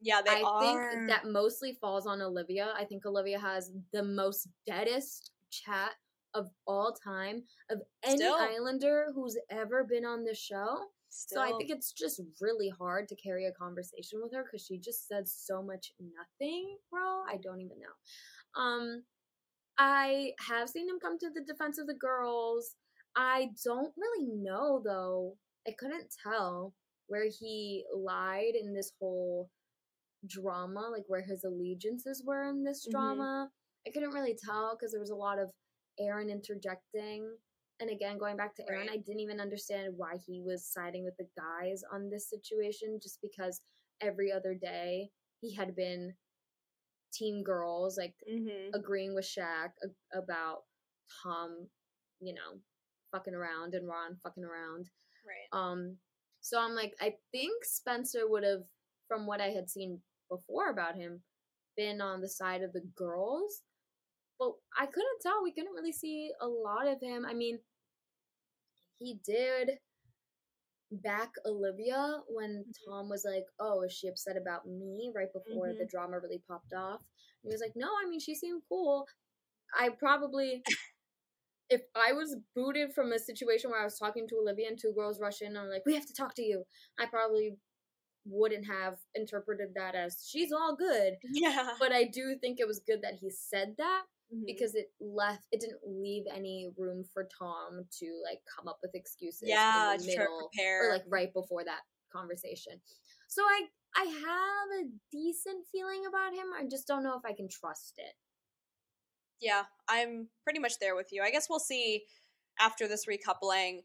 Yeah, they
I
are.
think that mostly falls on Olivia. I think Olivia has the most deadest chat of all time of any
Still.
Islander who's ever been on the show. So I think it's just really hard to carry a conversation with her because she just says so much nothing, bro. I don't even know. Um, I have seen him come to the defense of the girls. I don't really know though. I couldn't tell where he lied in this whole drama, like where his allegiances were in this
Mhm.
drama. I couldn't really tell because there was a lot of Aaron interjecting. And again, going back to Aaron,
Right.
I didn't even understand why he was siding with the guys on this situation just because every other day he had been team girls, like
Mhm.
agreeing with Shaq about Tom, you know, fucking around and Ron fucking around.
Right.
Um, so I'm like, I think Spencer would have, from what I had seen before about him, been on the side of the girls. But I couldn't tell. We couldn't really see a lot of him. I mean, he did back Olivia when
Mhm.
Tom was like, "Oh, is she upset about me?" Right before the drama really popped off. And he was like, "No, I mean, she seemed cool. I probably." If I was booted from a situation where I was talking to Olivia and two girls rush in and are like, "We have to talk to you," I probably wouldn't have interpreted that as she's all good.
Yeah.
But I do think it was good that he said that
Mhm.
because it left it didn't leave any room for Tom to like come up with excuses
yeah,
in the
to try to prepare.
or like right before that conversation. So I I have a decent feeling about him. I just don't know if I can trust it.
Yeah, I'm pretty much there with you. I guess we'll see after this recoupling.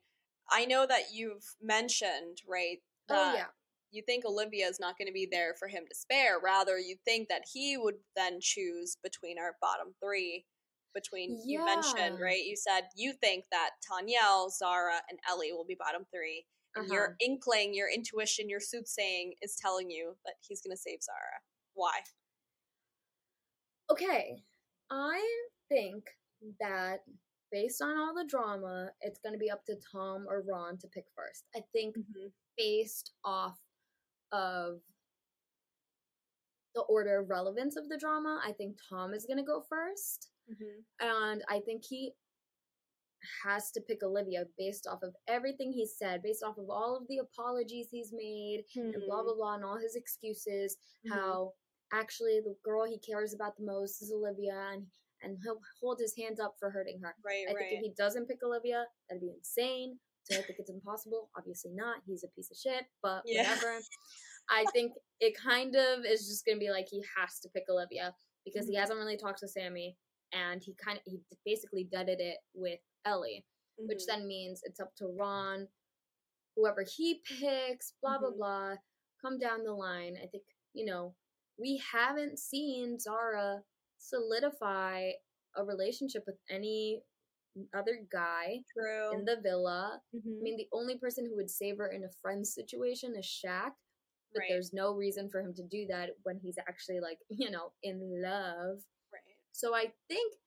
I know that you've mentioned, right?
Oh yeah.
You think Olivia is not going to be there for him to spare. Rather, you think that he would then choose between our bottom three. Between you mentioned, right? You said you think that Tanyel, Zara, and Ellie will be bottom three. And
Uh-huh.
your inkling, your intuition, your soothsaying is telling you that he's going to save Zara. Why?
Okay. I think that based on all the drama, it's going to be up to Tom or Ron to pick first. I think
Mhm.
based off of the order of relevance of the drama, I think Tom is going to go first.
Mhm.
And I think he has to pick Olivia based off of everything he said, based off of all of the apologies he's made, and blah,
Mhm.
blah, blah, and all his excuses.
Mhm.
How actually the girl he cares about the most is Olivia, and, and he'll hold his hands up for hurting her.
Right,
I think if he doesn't pick Olivia, that'd be insane. Do I think it's impossible? Obviously not. He's a piece of shit, but
Yeah.
whatever. I think it kind of is just gonna be like he has to pick Olivia because he
Mhm.
hasn't really talked to Sammy, and he kind of he basically deaded it with Ellie, which
Mhm.
then means it's up to Ron, whoever he picks, blah blah
Mhm.
blah. Come down the line. I think you know we haven't seen Zara solidify a relationship with any other guy
True.
in the villa. I
Mhm.
mean, the only person who would save her in a friend situation is Shaq, but
Right.
there's no reason for him to do that when he's actually like, you know, in love.
Right.
So I think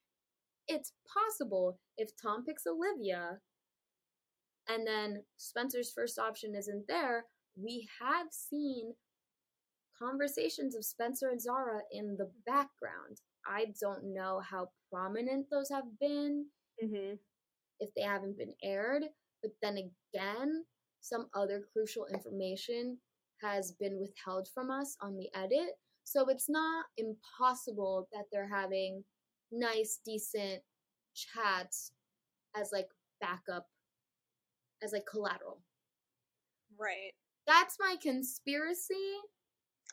it's possible if Tom picks Olivia and then Spencer's first option isn't there, we have seen conversations of Spencer and Zara in the background. I don't know how prominent those have been
Mhm.
if they haven't been aired. But then again, some other crucial information has been withheld from us on the edit. So it's not impossible that they're having nice, decent chats as like backup, as like collateral.
Right.
That's my conspiracy.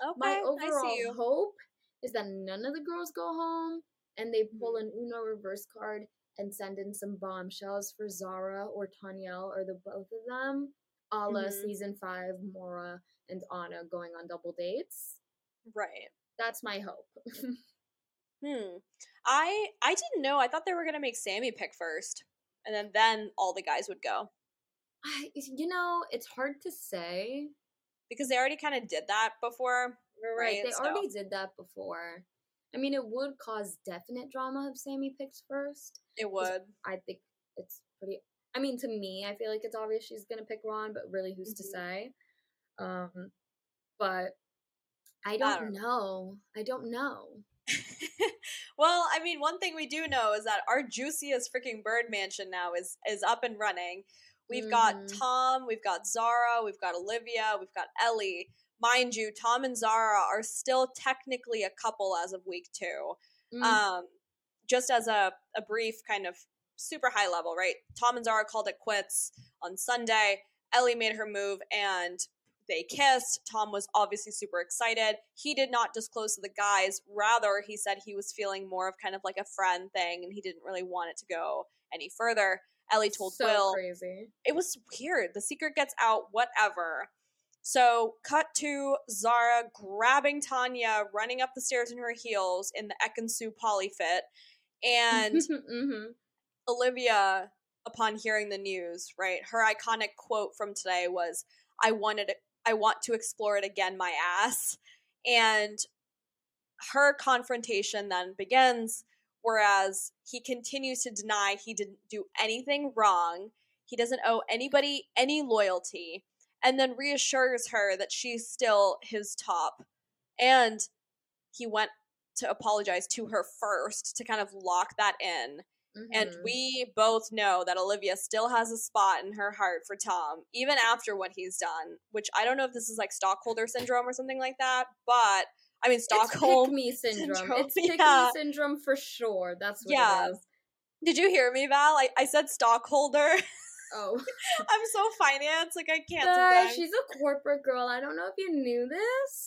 Okay.
My overall hope is that none of the girls go home and they pull
Mm-hmm.
an Uno reverse card and send in some bombshells for Zara or Tanyel or the both of them, a la
Mhm.
season five, Maura and Anna going on double dates.
Right.
That's my hope.
Hmm. I I didn't know. I thought they were gonna make Sammy pick first, and then then all the guys would go
I, you know, it's hard to say.
Because they already kind of did that before.
Right, they
So-
already did that before. I mean, it would cause definite drama if Sammy picks first.
It would.
I think it's pretty. I mean, to me, I feel like it's obvious she's gonna pick Ron, but really, who's to
Mhm.
say? Um, but I
I
don't,
don't
know. I don't know.
well, I mean, one thing we do know is that our juiciest freaking bird mansion now is is up and running. We've got
Mhm.
Tom, we've got Zara, we've got Olivia, we've got Ellie. Mind you, Tom and Zara are still technically a couple as of week two.
Mm,
Um, just as a, a brief kind of super high level, right? Tom and Zara called it quits on Sunday. Ellie made her move and they kissed. Tom was obviously super excited. He did not disclose to the guys. Rather, he said he was feeling more of kind of like a friend thing and he didn't really want it to go any further. Ellie told
so
Will
crazy.
it was weird. The secret gets out, whatever. So, cut to Zara grabbing Tanya, running up the stairs in her heels in the Ekansu poly fit, and
hmm
Olivia, upon hearing the news, right, her iconic quote from today was, "I wanted, it, I want to explore it again, my ass," and her confrontation then begins. Whereas he continues to deny he didn't do anything wrong, he doesn't owe anybody any loyalty, and then reassures her that she's still his top. And he went to apologize to her first to kind of lock that in. And
Mhm.
we both know that Olivia still has a spot in her heart for Tom, even after what he's done, which I don't know if this is like stockholder syndrome or something like that, but I mean,
It's
Stockholm.
pick me syndrome.
syndrome,
It's pick
yeah.
me syndrome for sure. That's what
Yeah.
it is.
Did you hear me, Val? I, I said stockholder.
Oh,
I'm so finance, like I can't.
She's a corporate girl. I don't know if you knew this,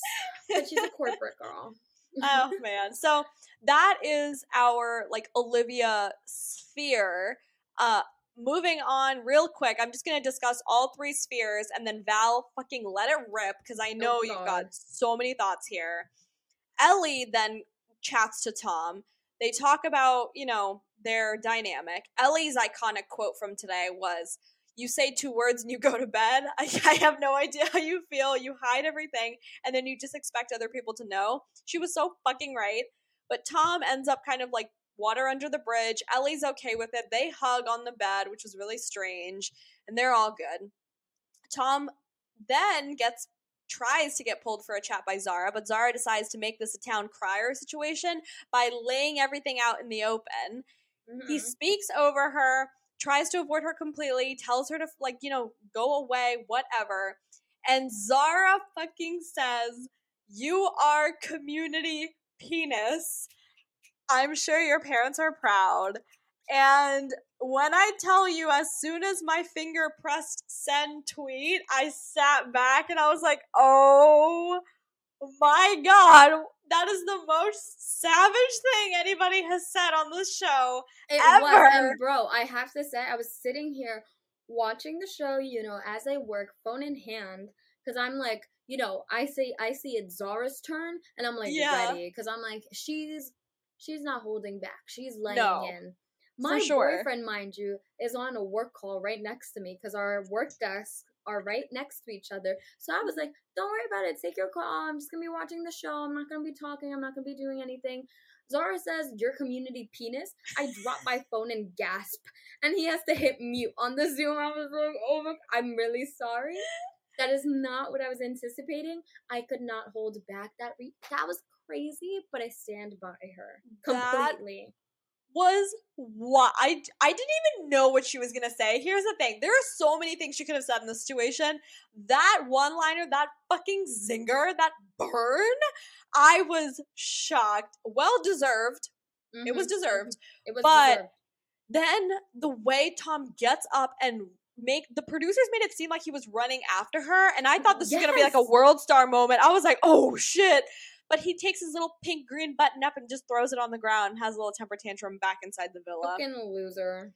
but she's a corporate girl.
oh man so that is our like olivia sphere uh moving on real quick i'm just gonna discuss all three spheres and then val fucking let it rip because i know
Oh,
you've got so many thoughts here ellie then chats to tom they talk about you know their dynamic ellie's iconic quote from today was you say two words and you go to bed. I, I have no idea how you feel. You hide everything and then you just expect other people to know. She was so fucking right. But Tom ends up kind of like water under the bridge. Ellie's okay with it. They hug on the bed, which was really strange, and they're all good. Tom then gets tries to get pulled for a chat by Zara, but Zara decides to make this a town crier situation by laying everything out in the open. He
Mhm.
speaks over her, tries to avoid her completely, tells her to like, you know, go away, whatever. And Zara fucking says, "You are community penis." I'm sure your parents are proud. And when I tell you, as soon as my finger pressed send tweet, I sat back and I was like, oh my god, that is the most savage thing anybody has said on this show.
It was,
ever.
and bro, I have to say, I was sitting here watching the show, you know, as I work, phone in hand, because I'm like, you know, I see, I see it's Zara's turn, and I'm like
Yeah.
ready, because I'm like, she's she's not holding back, she's laying
No,
in. My
sure.
boyfriend, mind you, is on a work call right next to me because our work desks are right next to each other. So I was like, "Don't worry about it. Take your call. I'm just gonna be watching the show. I'm not gonna be talking. I'm not gonna be doing anything." Zara says, Your community penis. I drop my phone and gasp. And he has to hit mute on the Zoom. I was like, Oh my, I'm really sorry. That is not what I was anticipating. I could not hold back that. Re- that was crazy, but I stand by her completely.
Was what I I didn't even know what she was gonna say. Here's the thing: there are so many things she could have said in this situation. That one liner, that fucking zinger, that burn, I was shocked. Well deserved. It was
Mhm,
deserved.
mhm. It was
but-
deserved.
Then the way Tom gets up and make the producers made it seem like he was running after her, and I thought this was gonna be like a world star moment. I was like, oh shit. But he takes his little pink green button up and just throws it on the ground and has a little temper tantrum back inside the villa.
Fucking loser.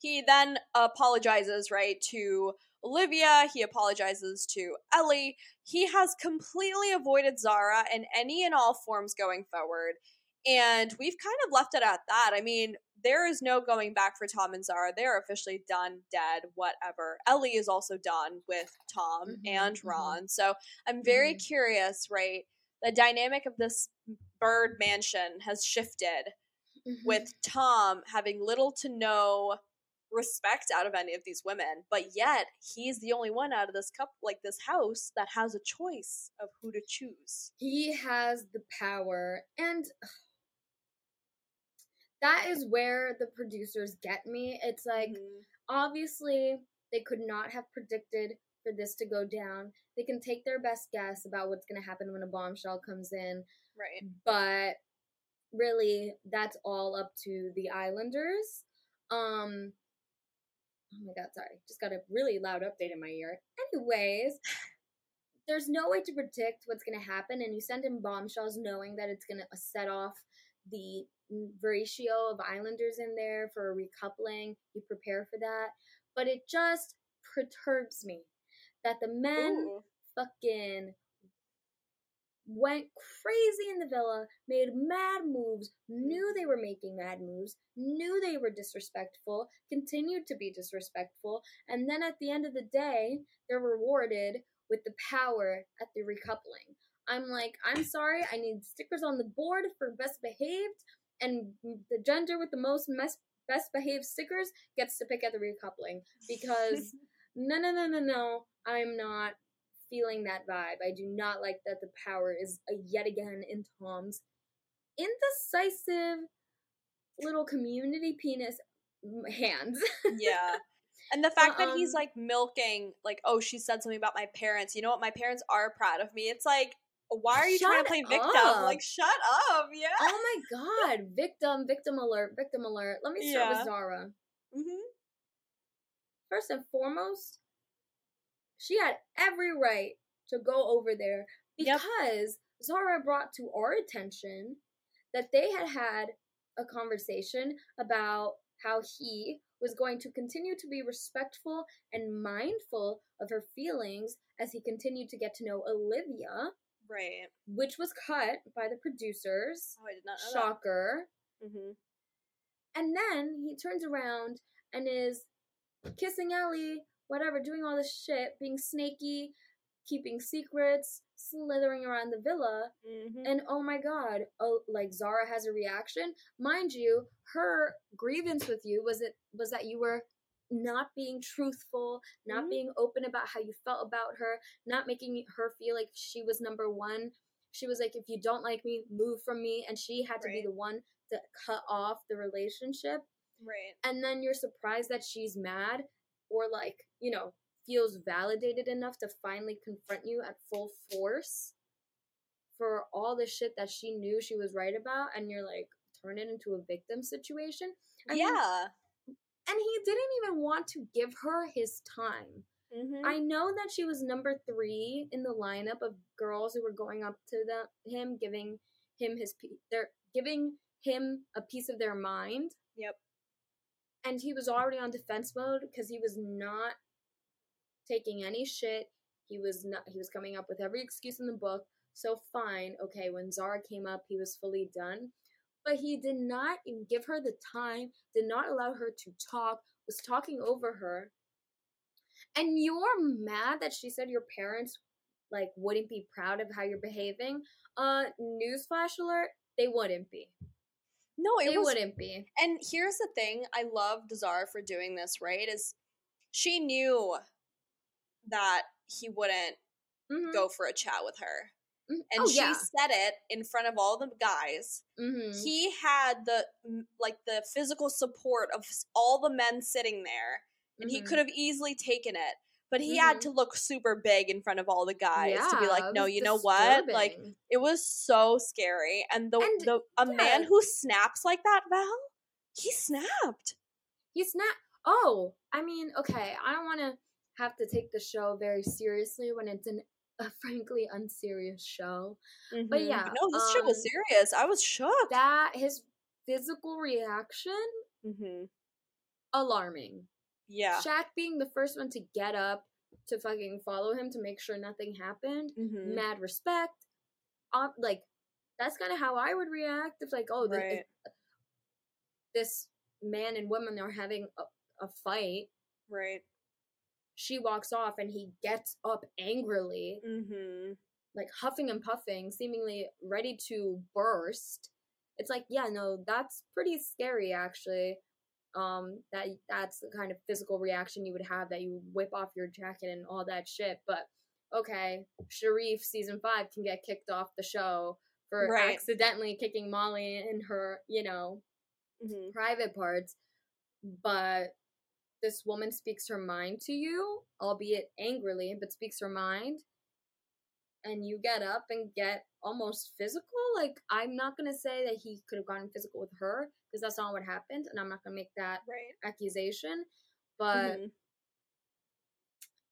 He then apologizes, right, to Olivia. He apologizes to Ellie. He has completely avoided Zara in any and all forms going forward. And we've kind of left it at that. I mean, there is no going back for Tom and Zara. They're officially done, dead, whatever. Ellie is also done with Tom
Mhm,
and
mhm.
Ron. So I'm very
Mhm.
curious, right? The dynamic of this bird mansion has shifted
Mhm.
with Tom having little to no respect out of any of these women, but yet he's the only one out of this cup like this house that has a choice of who to choose.
he has the power and that is where the producers get me it's like
Mhm.
obviously they could not have predicted for this to go down they can take their best guess about what's going to happen when a bombshell comes in
right.
but really that's all up to the islanders. Um oh my god sorry just got a really loud update in my ear. Anyways there's no way to predict what's going to happen and you send in bombshells knowing that it's going to set off the ratio of islanders in there for a recoupling. You prepare for that. But it just perturbs me that the men
Ooh.
fucking went crazy in the villa, made mad moves, knew they were making mad moves, knew they were disrespectful, continued to be disrespectful, and then at the end of the day, they're rewarded with the power at the recoupling. I'm like, I'm sorry, I need stickers on the board for best behaved, and the gender with the most mes- best behaved stickers gets to pick at the recoupling because no, no, no, no, no. I'm not feeling that vibe. I do not like that the power is uh, yet again in Tom's indecisive little community penis hands.
yeah. And the fact that he's
um,
like milking, like, oh, she said something about my parents. You know what? My parents are proud of me. It's like, why are you trying to play victim?
up.
Like, shut up. Yeah.
oh my god, victim, victim alert, victim alert. Let me start
Yeah.
with Zara.
hmm
First and foremost, she had every right to go over there
Yep.
because Zara brought to our attention that they had had a conversation about how he was going to continue to be respectful and mindful of her feelings as he continued to get to know Olivia,
Right.
which was cut by the producers.
Oh, I did not know
Shocker.
that. hmm
And then he turns around and is kissing Ellie, whatever, doing all this shit, being snaky, keeping secrets, slithering around the villa.
Mhm.
And oh my god, oh, like Zara has a reaction. Mind you, her grievance with you was it was that you were not being truthful, not
Mhm.
being open about how you felt about her, not making her feel like she was number one. She was like, if you don't like me, move from me. And she had to be the one to cut off the relationship.
Right.
And then you're surprised that she's mad or like, you know, feels validated enough to finally confront you at full force for all the shit that she knew she was right about. And you're like, turn it into a victim situation. I mean,
yeah.
and he didn't even want to give her his time.
Mhm.
I know that she was number three in the lineup of girls who were going up to the, him, giving him his they're giving him a piece of their mind,
yep.
And he was already on defense mode because he was not taking any shit. He was not. He was coming up with every excuse in the book. So fine, okay. When Zara came up, he was fully done, but he did not give her the time. Did not allow her to talk. Was talking over her. And you're mad that she said your parents like wouldn't be proud of how you're behaving. Uh, newsflash alert: they wouldn't be.
No, it
They
was
wouldn't be.
And here's the thing I love Zara for doing this, right? Is she knew that he wouldn't
Mhm.
go for a chat with her.
Mhm.
And
Oh,
she
yeah.
said it in front of all the guys.
Mhm.
He had the like the physical support of all the men sitting there, and he could have easily taken it. But he had
Mhm.
to look super big in front of all the guys to be like, no, you know what? Like it was so scary. And the
And,
the a man who snaps like that, Val, he snapped.
he not. Oh, I mean, okay. I don't want to have to take the show very seriously when it's an, a frankly unserious show. But
Mhm.
yeah,
no, this show was
um,
serious. I was shook.
That his physical reaction
mm-hmm.
alarming.
Yeah.
Shaq being the first one to get up to fucking follow him to make sure nothing happened.
hmm
Mad respect. Um, like that's kind of how I would react if like, oh,
Right.
this man and woman are having a, a fight.
Right.
She walks off and he gets up angrily,
hmm
like huffing and puffing, seemingly ready to burst. It's like, yeah, no, that's pretty scary actually. Um, that that's the kind of physical reaction you would have that you whip off your jacket and all that shit. But okay, Sharif season five can get kicked off the show for
Right.
accidentally kicking Molly in her, you know,
hmm
private parts, but this woman speaks her mind to you, albeit angrily, but speaks her mind, and you get up and get almost physical. Like, I'm not gonna say that he could have gotten physical with her because that's not what happened, and I'm not gonna make that
Right.
accusation, but
Mhm.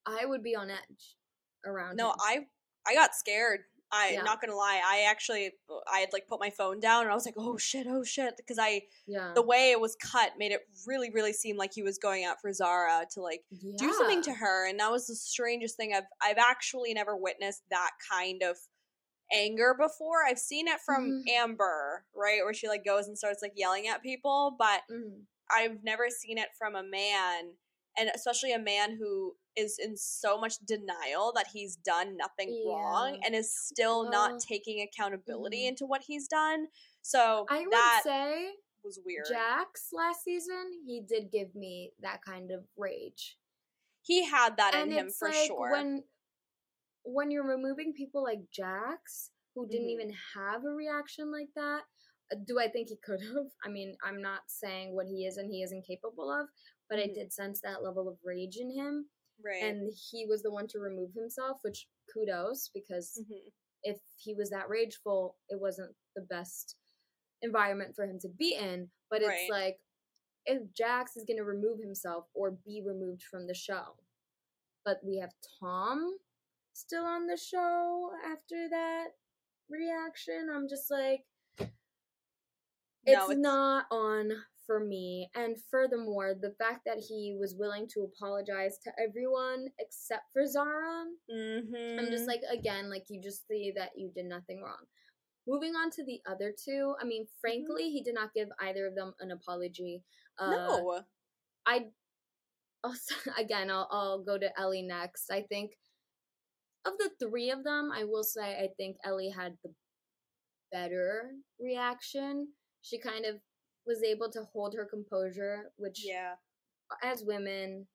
I would be on edge around
No,
him.
I I got scared. I
Yeah.
not gonna lie. I actually I had like put my phone down and I was like, oh shit, oh shit, because I
yeah.
the way it was cut made it really really seem like he was going out for Zara to like do something to her, and that was the strangest thing. I've I've actually never witnessed that kind of anger before. I've seen it from
Mhm.
Amber, right, where she like goes and starts like yelling at people, but
Mhm.
I've never seen it from a man, and especially a man who is in so much denial that he's done nothing wrong and is still
Well,
not taking accountability
mhm.
into what he's done. So
I would say
was weird.
Jax last season, he did give me that kind of rage.
he had that
and
in him for
like
sure.
when when you're removing people like Jax who didn't
Mhm.
even have a reaction like that, uh, do I think he could have? I mean, I'm not saying what he is and he isn't capable of, but I
Mhm.
did sense that level of rage in him,
right.
and he was the one to remove himself, which kudos because
Mhm.
if he was that rageful, it wasn't the best environment for him to be in. But it's
Right.
like if Jax is going to remove himself or be removed from the show, but we have Tom still on the show after that reaction, I'm just like, it's,
No, it's-
not on for me. And furthermore, the fact that he was willing to apologize to everyone except for Zara,
Mhm.
I'm just like again, like you just see that you did nothing wrong. Moving on to the other two, I mean, frankly, he did not give either of them an apology. Uh,
no.
I also again, I'll I'll go to Ellie next. I think of the three of them, I will say I think Ellie had the better reaction. She kind of was able to hold her composure, which
Yeah.
as women,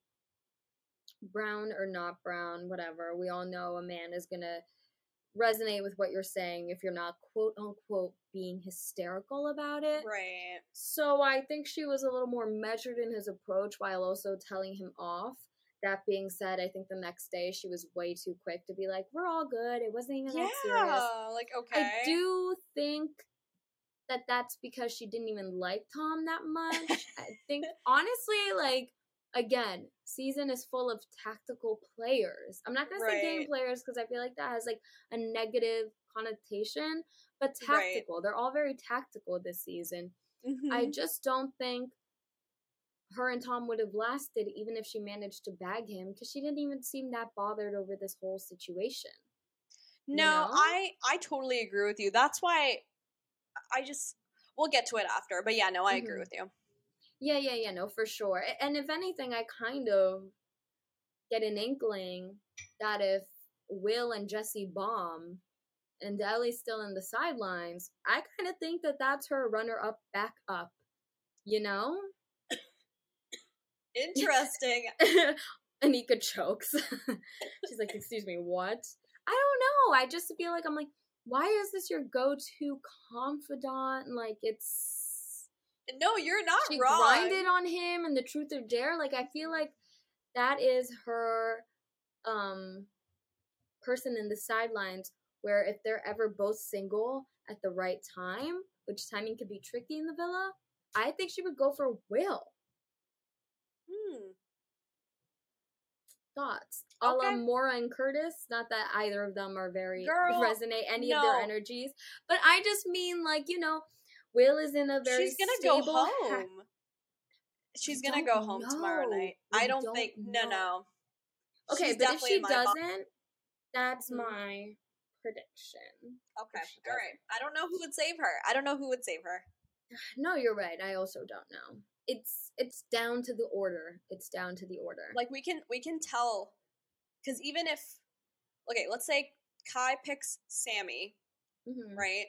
brown or not brown, whatever, we all know a man is gonna resonate with what you're saying if you're not quote unquote being hysterical about it.
Right.
So I think she was a little more measured in his approach while also telling him off. That being said, I think the next day she was way too quick to be like, "We're all good. It wasn't even that serious."
Yeah. Like okay.
I do think that that's because she didn't even like Tom that much. I think honestly, like again, season is full of tactical players. I'm not gonna say game players because I feel like that has like a negative connotation, but
Right.
tactical. They're all very tactical this season. I
Mhm.
just don't think her and Tom would have lasted even if she managed to bag him because she didn't even seem that bothered over this whole situation. you
No,
know?
I I totally agree with you. That's why I just we'll get to it after. But yeah, no, I agree
Mhm.
with you.
Yeah, yeah, yeah, no, for sure. And if anything, I kind of get an inkling that if Will and Jessie bomb and Ellie's still in the sidelines, I kind of think that that's her runner up back up. You know?
Interesting.
Anika chokes. She's like, "Excuse me, what?" I don't know. I just feel like I'm like, why is this your go-to confidant? Like, it's
no, you're not
she
wrong.
grinded on him and the truth or dare. Like, I feel like that is her um person in the sidelines. Where if they're ever both single at the right time, which timing could be tricky in the villa, I think she would go for Will.
Hmm.
thoughts. A la
Okay.
Maura and Curtis. Not that either of them are very
Girl,
resonate any of their energies, but I just mean like you know, Will is in a very
She's gonna go
stable ha-
home. She's gonna go home tomorrow night.
We
I don't,
don't
think. No,
know.
no.
okay,
She's
but if she
in my box.
doesn't, that's
Mhm.
my prediction.
Okay. All right. I don't know who would save her. I don't know who would save her.
No, you're right. I also don't know. It's it's down to the order. It's down to the order.
Like we can we can tell because even if okay, let's say Kai picks Sammy,
Mhm.
right?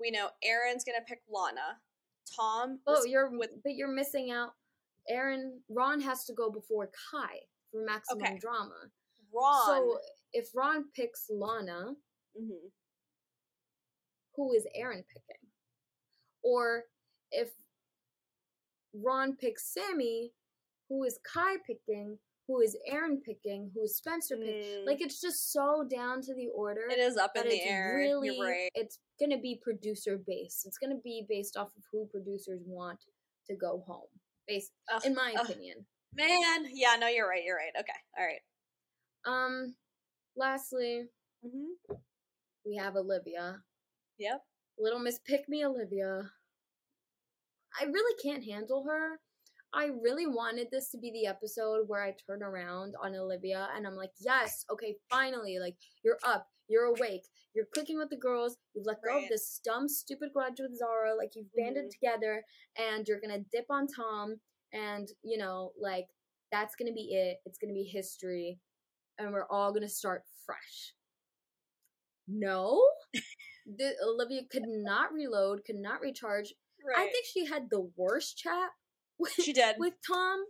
We know Aaron's gonna pick Lana. Tom.
Oh, you're
with
but you're missing out. Aaron Ron has to go before Kai for maximum
Okay.
drama.
Ron.
So if Ron picks Lana,
Mhm.
who is Aaron picking? Or if Ron picks Sammy, who is Kai picking? Who is Aaron picking? Who is Spencer picking?
Mm.
Like it's just so down to the order.
it is up in the air.
really
You're right.
it's gonna be producer based. It's gonna be based off of who producers want to go home. Based
Ugh,
in my
ugh.
opinion.
Man, yeah, no, you're right. You're right. Okay, all right.
Um lastly,
Mm-hmm.
we have Olivia.
Yep.
Little Miss Pick Me Olivia. I really can't handle her. I really wanted this to be the episode where I turn around on Olivia and I'm like, yes, okay, finally, like you're up, you're awake, you're clicking with the girls, you've let go
Right.
of this dumb, stupid grudge with Zara, like you've banded
Mhm.
together and you're gonna dip on Tom and you know, like that's gonna be it. It's gonna be history and we're all gonna start fresh. No, the, Olivia could not reload, could not recharge.
Right.
I think she had the worst chat with,
she did.
with Tom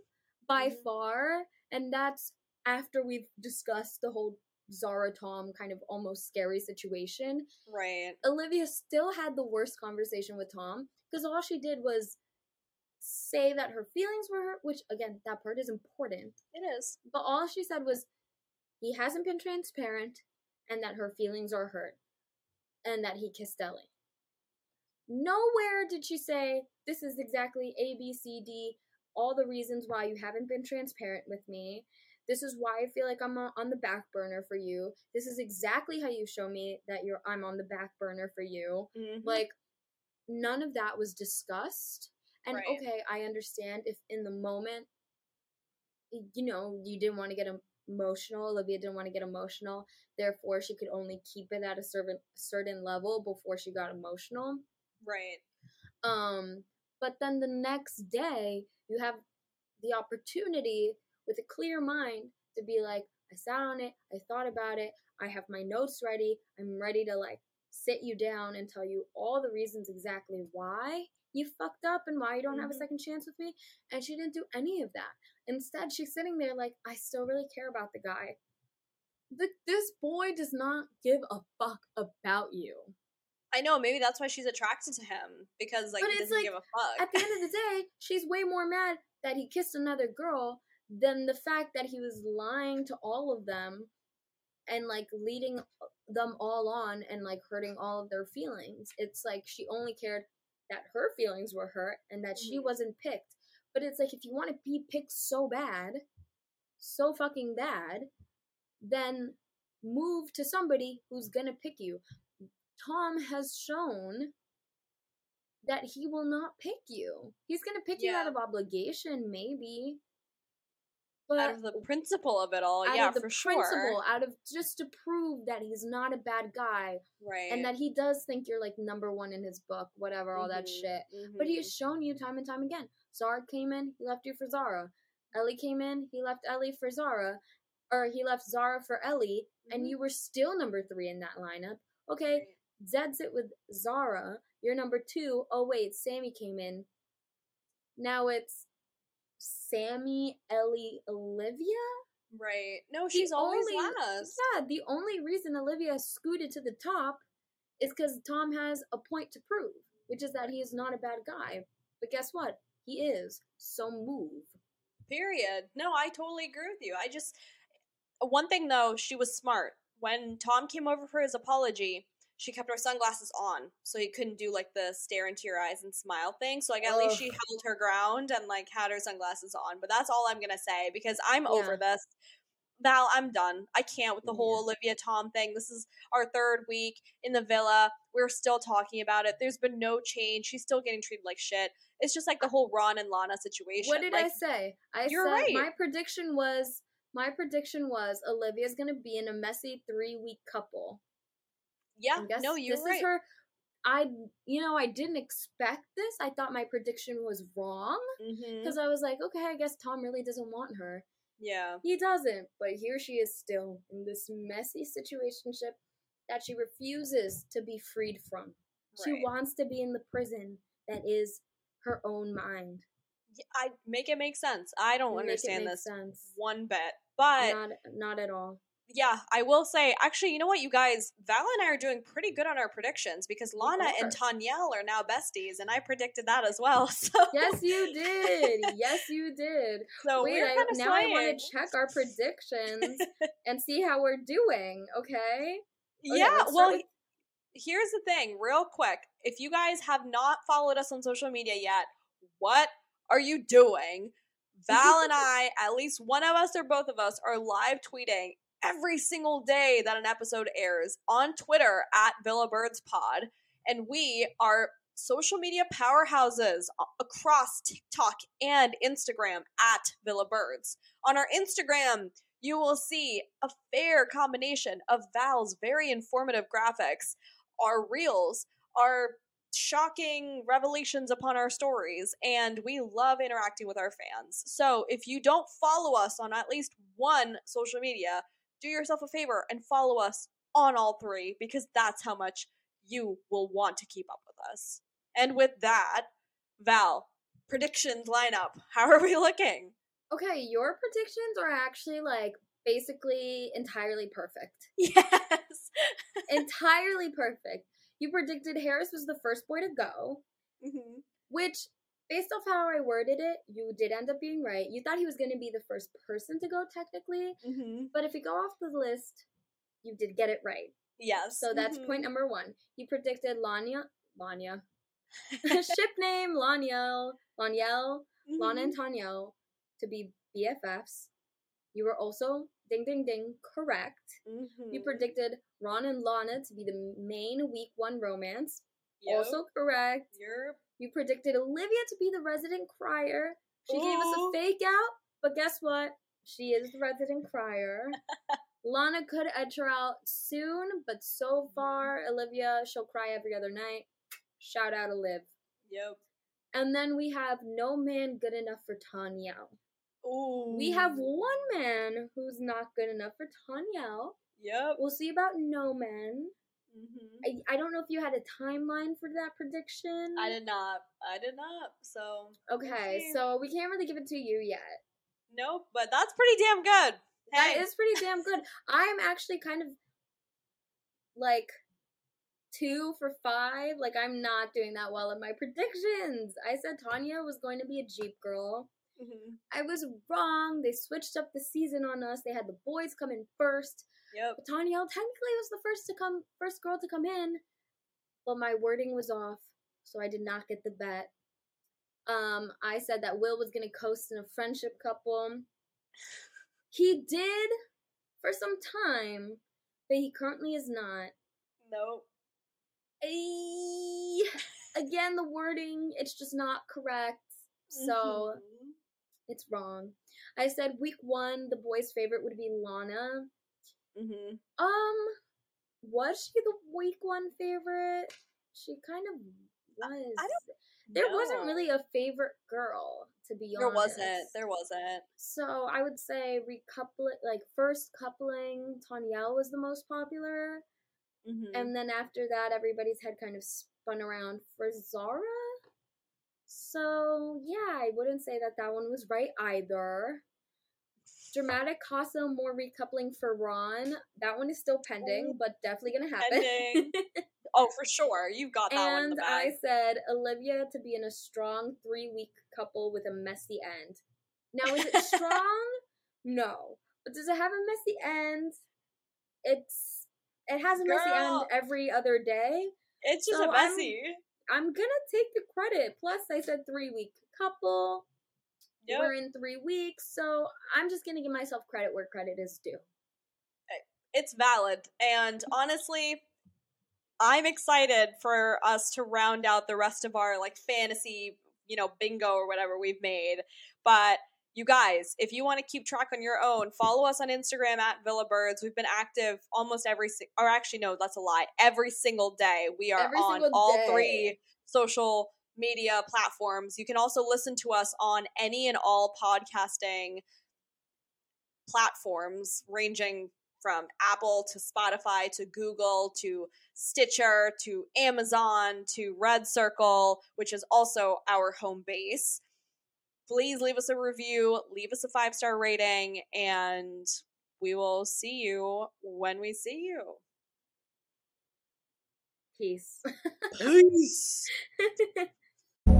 by
Mhm.
far, and that's after we've discussed the whole Zara Tom kind of almost scary situation.
right.
Olivia still had the worst conversation with Tom because all she did was say that her feelings were hurt, which again, that part is important.
It is.
But all she said was he hasn't been transparent and that her feelings are hurt and that he kissed Ellie. Nowhere did she say this is exactly A, B, C, D, all the reasons why you haven't been transparent with me. This is why I feel like I'm on the back burner for you. This is exactly how you show me that you're I'm on the back burner for you.
Mhm.
Like none of that was discussed. And
Right.
okay, I understand if in the moment you know, you didn't want to get emotional, Olivia didn't want to get emotional, therefore she could only keep it at a certain certain level before she got emotional.
Right.
Um but then the next day you have the opportunity with a clear mind to be like I sat on it. I thought about it. I have my notes ready. I'm ready to like sit you down and tell you all the reasons exactly why you fucked up and why you don't have a
Mhm.
second chance with me. And she didn't do any of that. Instead, she's sitting there like, I still really care about the guy. The, this boy does not give a fuck about you.
I know, maybe that's why she's attracted to him because like
But
he doesn't
like,
give a fuck.
At the end of the day, she's way more mad that he kissed another girl than the fact that he was lying to all of them and like leading them all on and like hurting all of their feelings. It's like she only cared that her feelings were hurt and that she
Mhm.
wasn't picked. But it's like if you want to be picked so bad, so fucking bad, then move to somebody who's gonna pick you. Tom has shown that he will not pick you. He's gonna pick you out of obligation, maybe. But
out of the principle of it all,
out
yeah,
of the
for
principle,
sure.
out of just to prove that he's not a bad guy
Right.
and that he does think you're like number one in his book, whatever, all that
Mhm,
shit. But he
mhm.
has shown you time and time again. Zara came in, he left you for Zara. Ellie came in, he left Ellie for Zara. Or he left Zara for Ellie, and
Mhm.
you were still number three in that lineup. Okay. Zed's it with Zara. You're number two. Oh wait, Sammy came in. Now it's Sammy, Ellie, Olivia.
Right. No,
The
she's always
only-
last.
Yeah, the only reason Olivia scooted to the top is because Tom has a point to prove, which is that he is not a bad guy. But guess what? He is. So move.
Period. No, I totally agree with you. I just one thing though, she was smart. When Tom came over for his apology, she kept her sunglasses on, so he couldn't do like the stare into your eyes and smile thing. So like at least she held her ground and like had her sunglasses on. But that's all I'm gonna say because I'm over this. Val, I'm done. I can't with the whole Olivia Tom thing. This is our third week in the villa. We're still talking about it. There's been no change. She's still getting treated like shit. It's just like the whole Ron and Lana situation.
What did
like,
I say? I
you're
said
right.
my prediction was my prediction was Olivia's gonna be in a messy three week couple.
Yeah, no, you're
this
right.
is her I you know, I didn't expect this. I thought my prediction was wrong.
Mm-hmm.
Because I was like, okay, I guess Tom really doesn't want her.
Yeah,
He doesn't, but here she is still in this messy situationship that she refuses to be freed from. She wants to be in the prison that is her own mind.
Yeah, I make it make sense. I don't
Make
understand this
sense.
one bit, but
Not not at all.
Yeah, I will say. Actually, you know what, you guys, Val and I are doing pretty good on our predictions because oh, Lana and. Tanyel are now besties, and I predicted that as well. So
Yes, you did. yes, you did.
so
Wait,
we're
I, now I want to check our predictions and see how we're doing. Okay. Okay,
yeah, well,
with-
here's the thing, real quick. If you guys have not followed us on social media yet, what are you doing? Val and I, at least one of us or both of us, are live tweeting every single day that an episode airs on Twitter at Villa Birds Pod. And we are social media powerhouses across TikTok and Instagram at Villa Birds. On our Instagram, you will see a fair combination of Val's very informative graphics, our reels, our shocking revelations upon our stories, and we love interacting with our fans. So if you don't follow us on at least one social media, do yourself a favor and follow us on all three because that's how much you will want to keep up with us. And with that, Val, predictions lineup. How are we looking?
Okay, your predictions are actually like basically entirely perfect.
Yes.
entirely perfect. You predicted Harris was the first boy to go,
hmm
which, based off how I worded it, you did end up being right. You thought he was going to be the first person to go, technically,
hmm
but if you go off the list, you did get it right.
Yes.
So that's
mhm.
point number one. You predicted Lanya, Lanya, ship name Lanyel, Lanyel, Lana and. Tanyel to be BFFs. You were also ding ding ding correct. You
Mhm.
predicted Ron and Lana to be the main week one romance.
Yep.
Also correct.
You're
You predicted Olivia to be the resident crier. She gave us a fake out, but guess what? She is the resident crier. Lana could edge her out soon, but so far, mm-hmm. Olivia, she'll cry every other night. Shout out Olive.
Yep.
And then we have no man good enough for Tanya.
Ooh.
We have one man who's not good enough for Tanya.
Yep.
We'll see about no man.
Hmm
I, I don't know if you had a timeline for that prediction.
I did not. I did not. So
Okay, so we can't really give it to you yet.
nope. But that's pretty damn good.
That
Hey.
is pretty damn good. I'm actually kind of like two for five. Like I'm not doing that well in my predictions. I said Tanya was going to be a Jeep girl.
Mhm.
I was wrong. They switched up the season on us. They had the boys come in first.
Yep.
But Tanya technically was the first to come, first girl to come in. But my wording was off, so I did not get the bet. Um, I said that Will was gonna coast in a friendship couple. He did for some time, but he currently is not.
Nope.
Again, the wording, it's just not correct. So
Mhm.
it's wrong. I said week one, the boys' favorite would be Lana.
Mhm.
Um, was she the week one favorite? She kind of was.
I don't
there wasn't really a favorite girl, to be
There
honest.
wasn't. There wasn't.
So I would say recoupling, like first coupling, Tanyel was the most popular,
Mhm.
and then after that, everybody's head kind of spun around for Zara. So yeah, I wouldn't say that that one was right either. Dramatic Casa Amor recoupling for Ron. That one is still pending,
Oh,
but definitely gonna happen.
oh, for sure. You've got that one
and. I said Olivia to be in a strong three week couple with a messy end. Now is it strong? no. But does it have a messy end? It's it has a messy
Girl.
end every other day.
it's just
so
a
I'm-
messy.
I'm gonna take the credit. Plus I said three week couple.
Yep.
We're in three weeks, so I'm just gonna give myself credit where credit is due.
Eh, it's valid. And honestly, I'm excited for us to round out the rest of our like fantasy, you know, bingo or whatever we've made. But you guys, if you want to keep track on your own, follow us on Instagram at Villa Birds. We've been active almost every, si- or actually, no, that's a lie. Every single day, we are
Every
on all
day.
three social media platforms. You can also listen to us on any and all podcasting platforms, ranging from Apple to Spotify to Google to Stitcher to Amazon to RedCircle, which is also our home base. Please leave us a review, leave us a five star rating, and we will see you when we see you.
Peace.
Peace.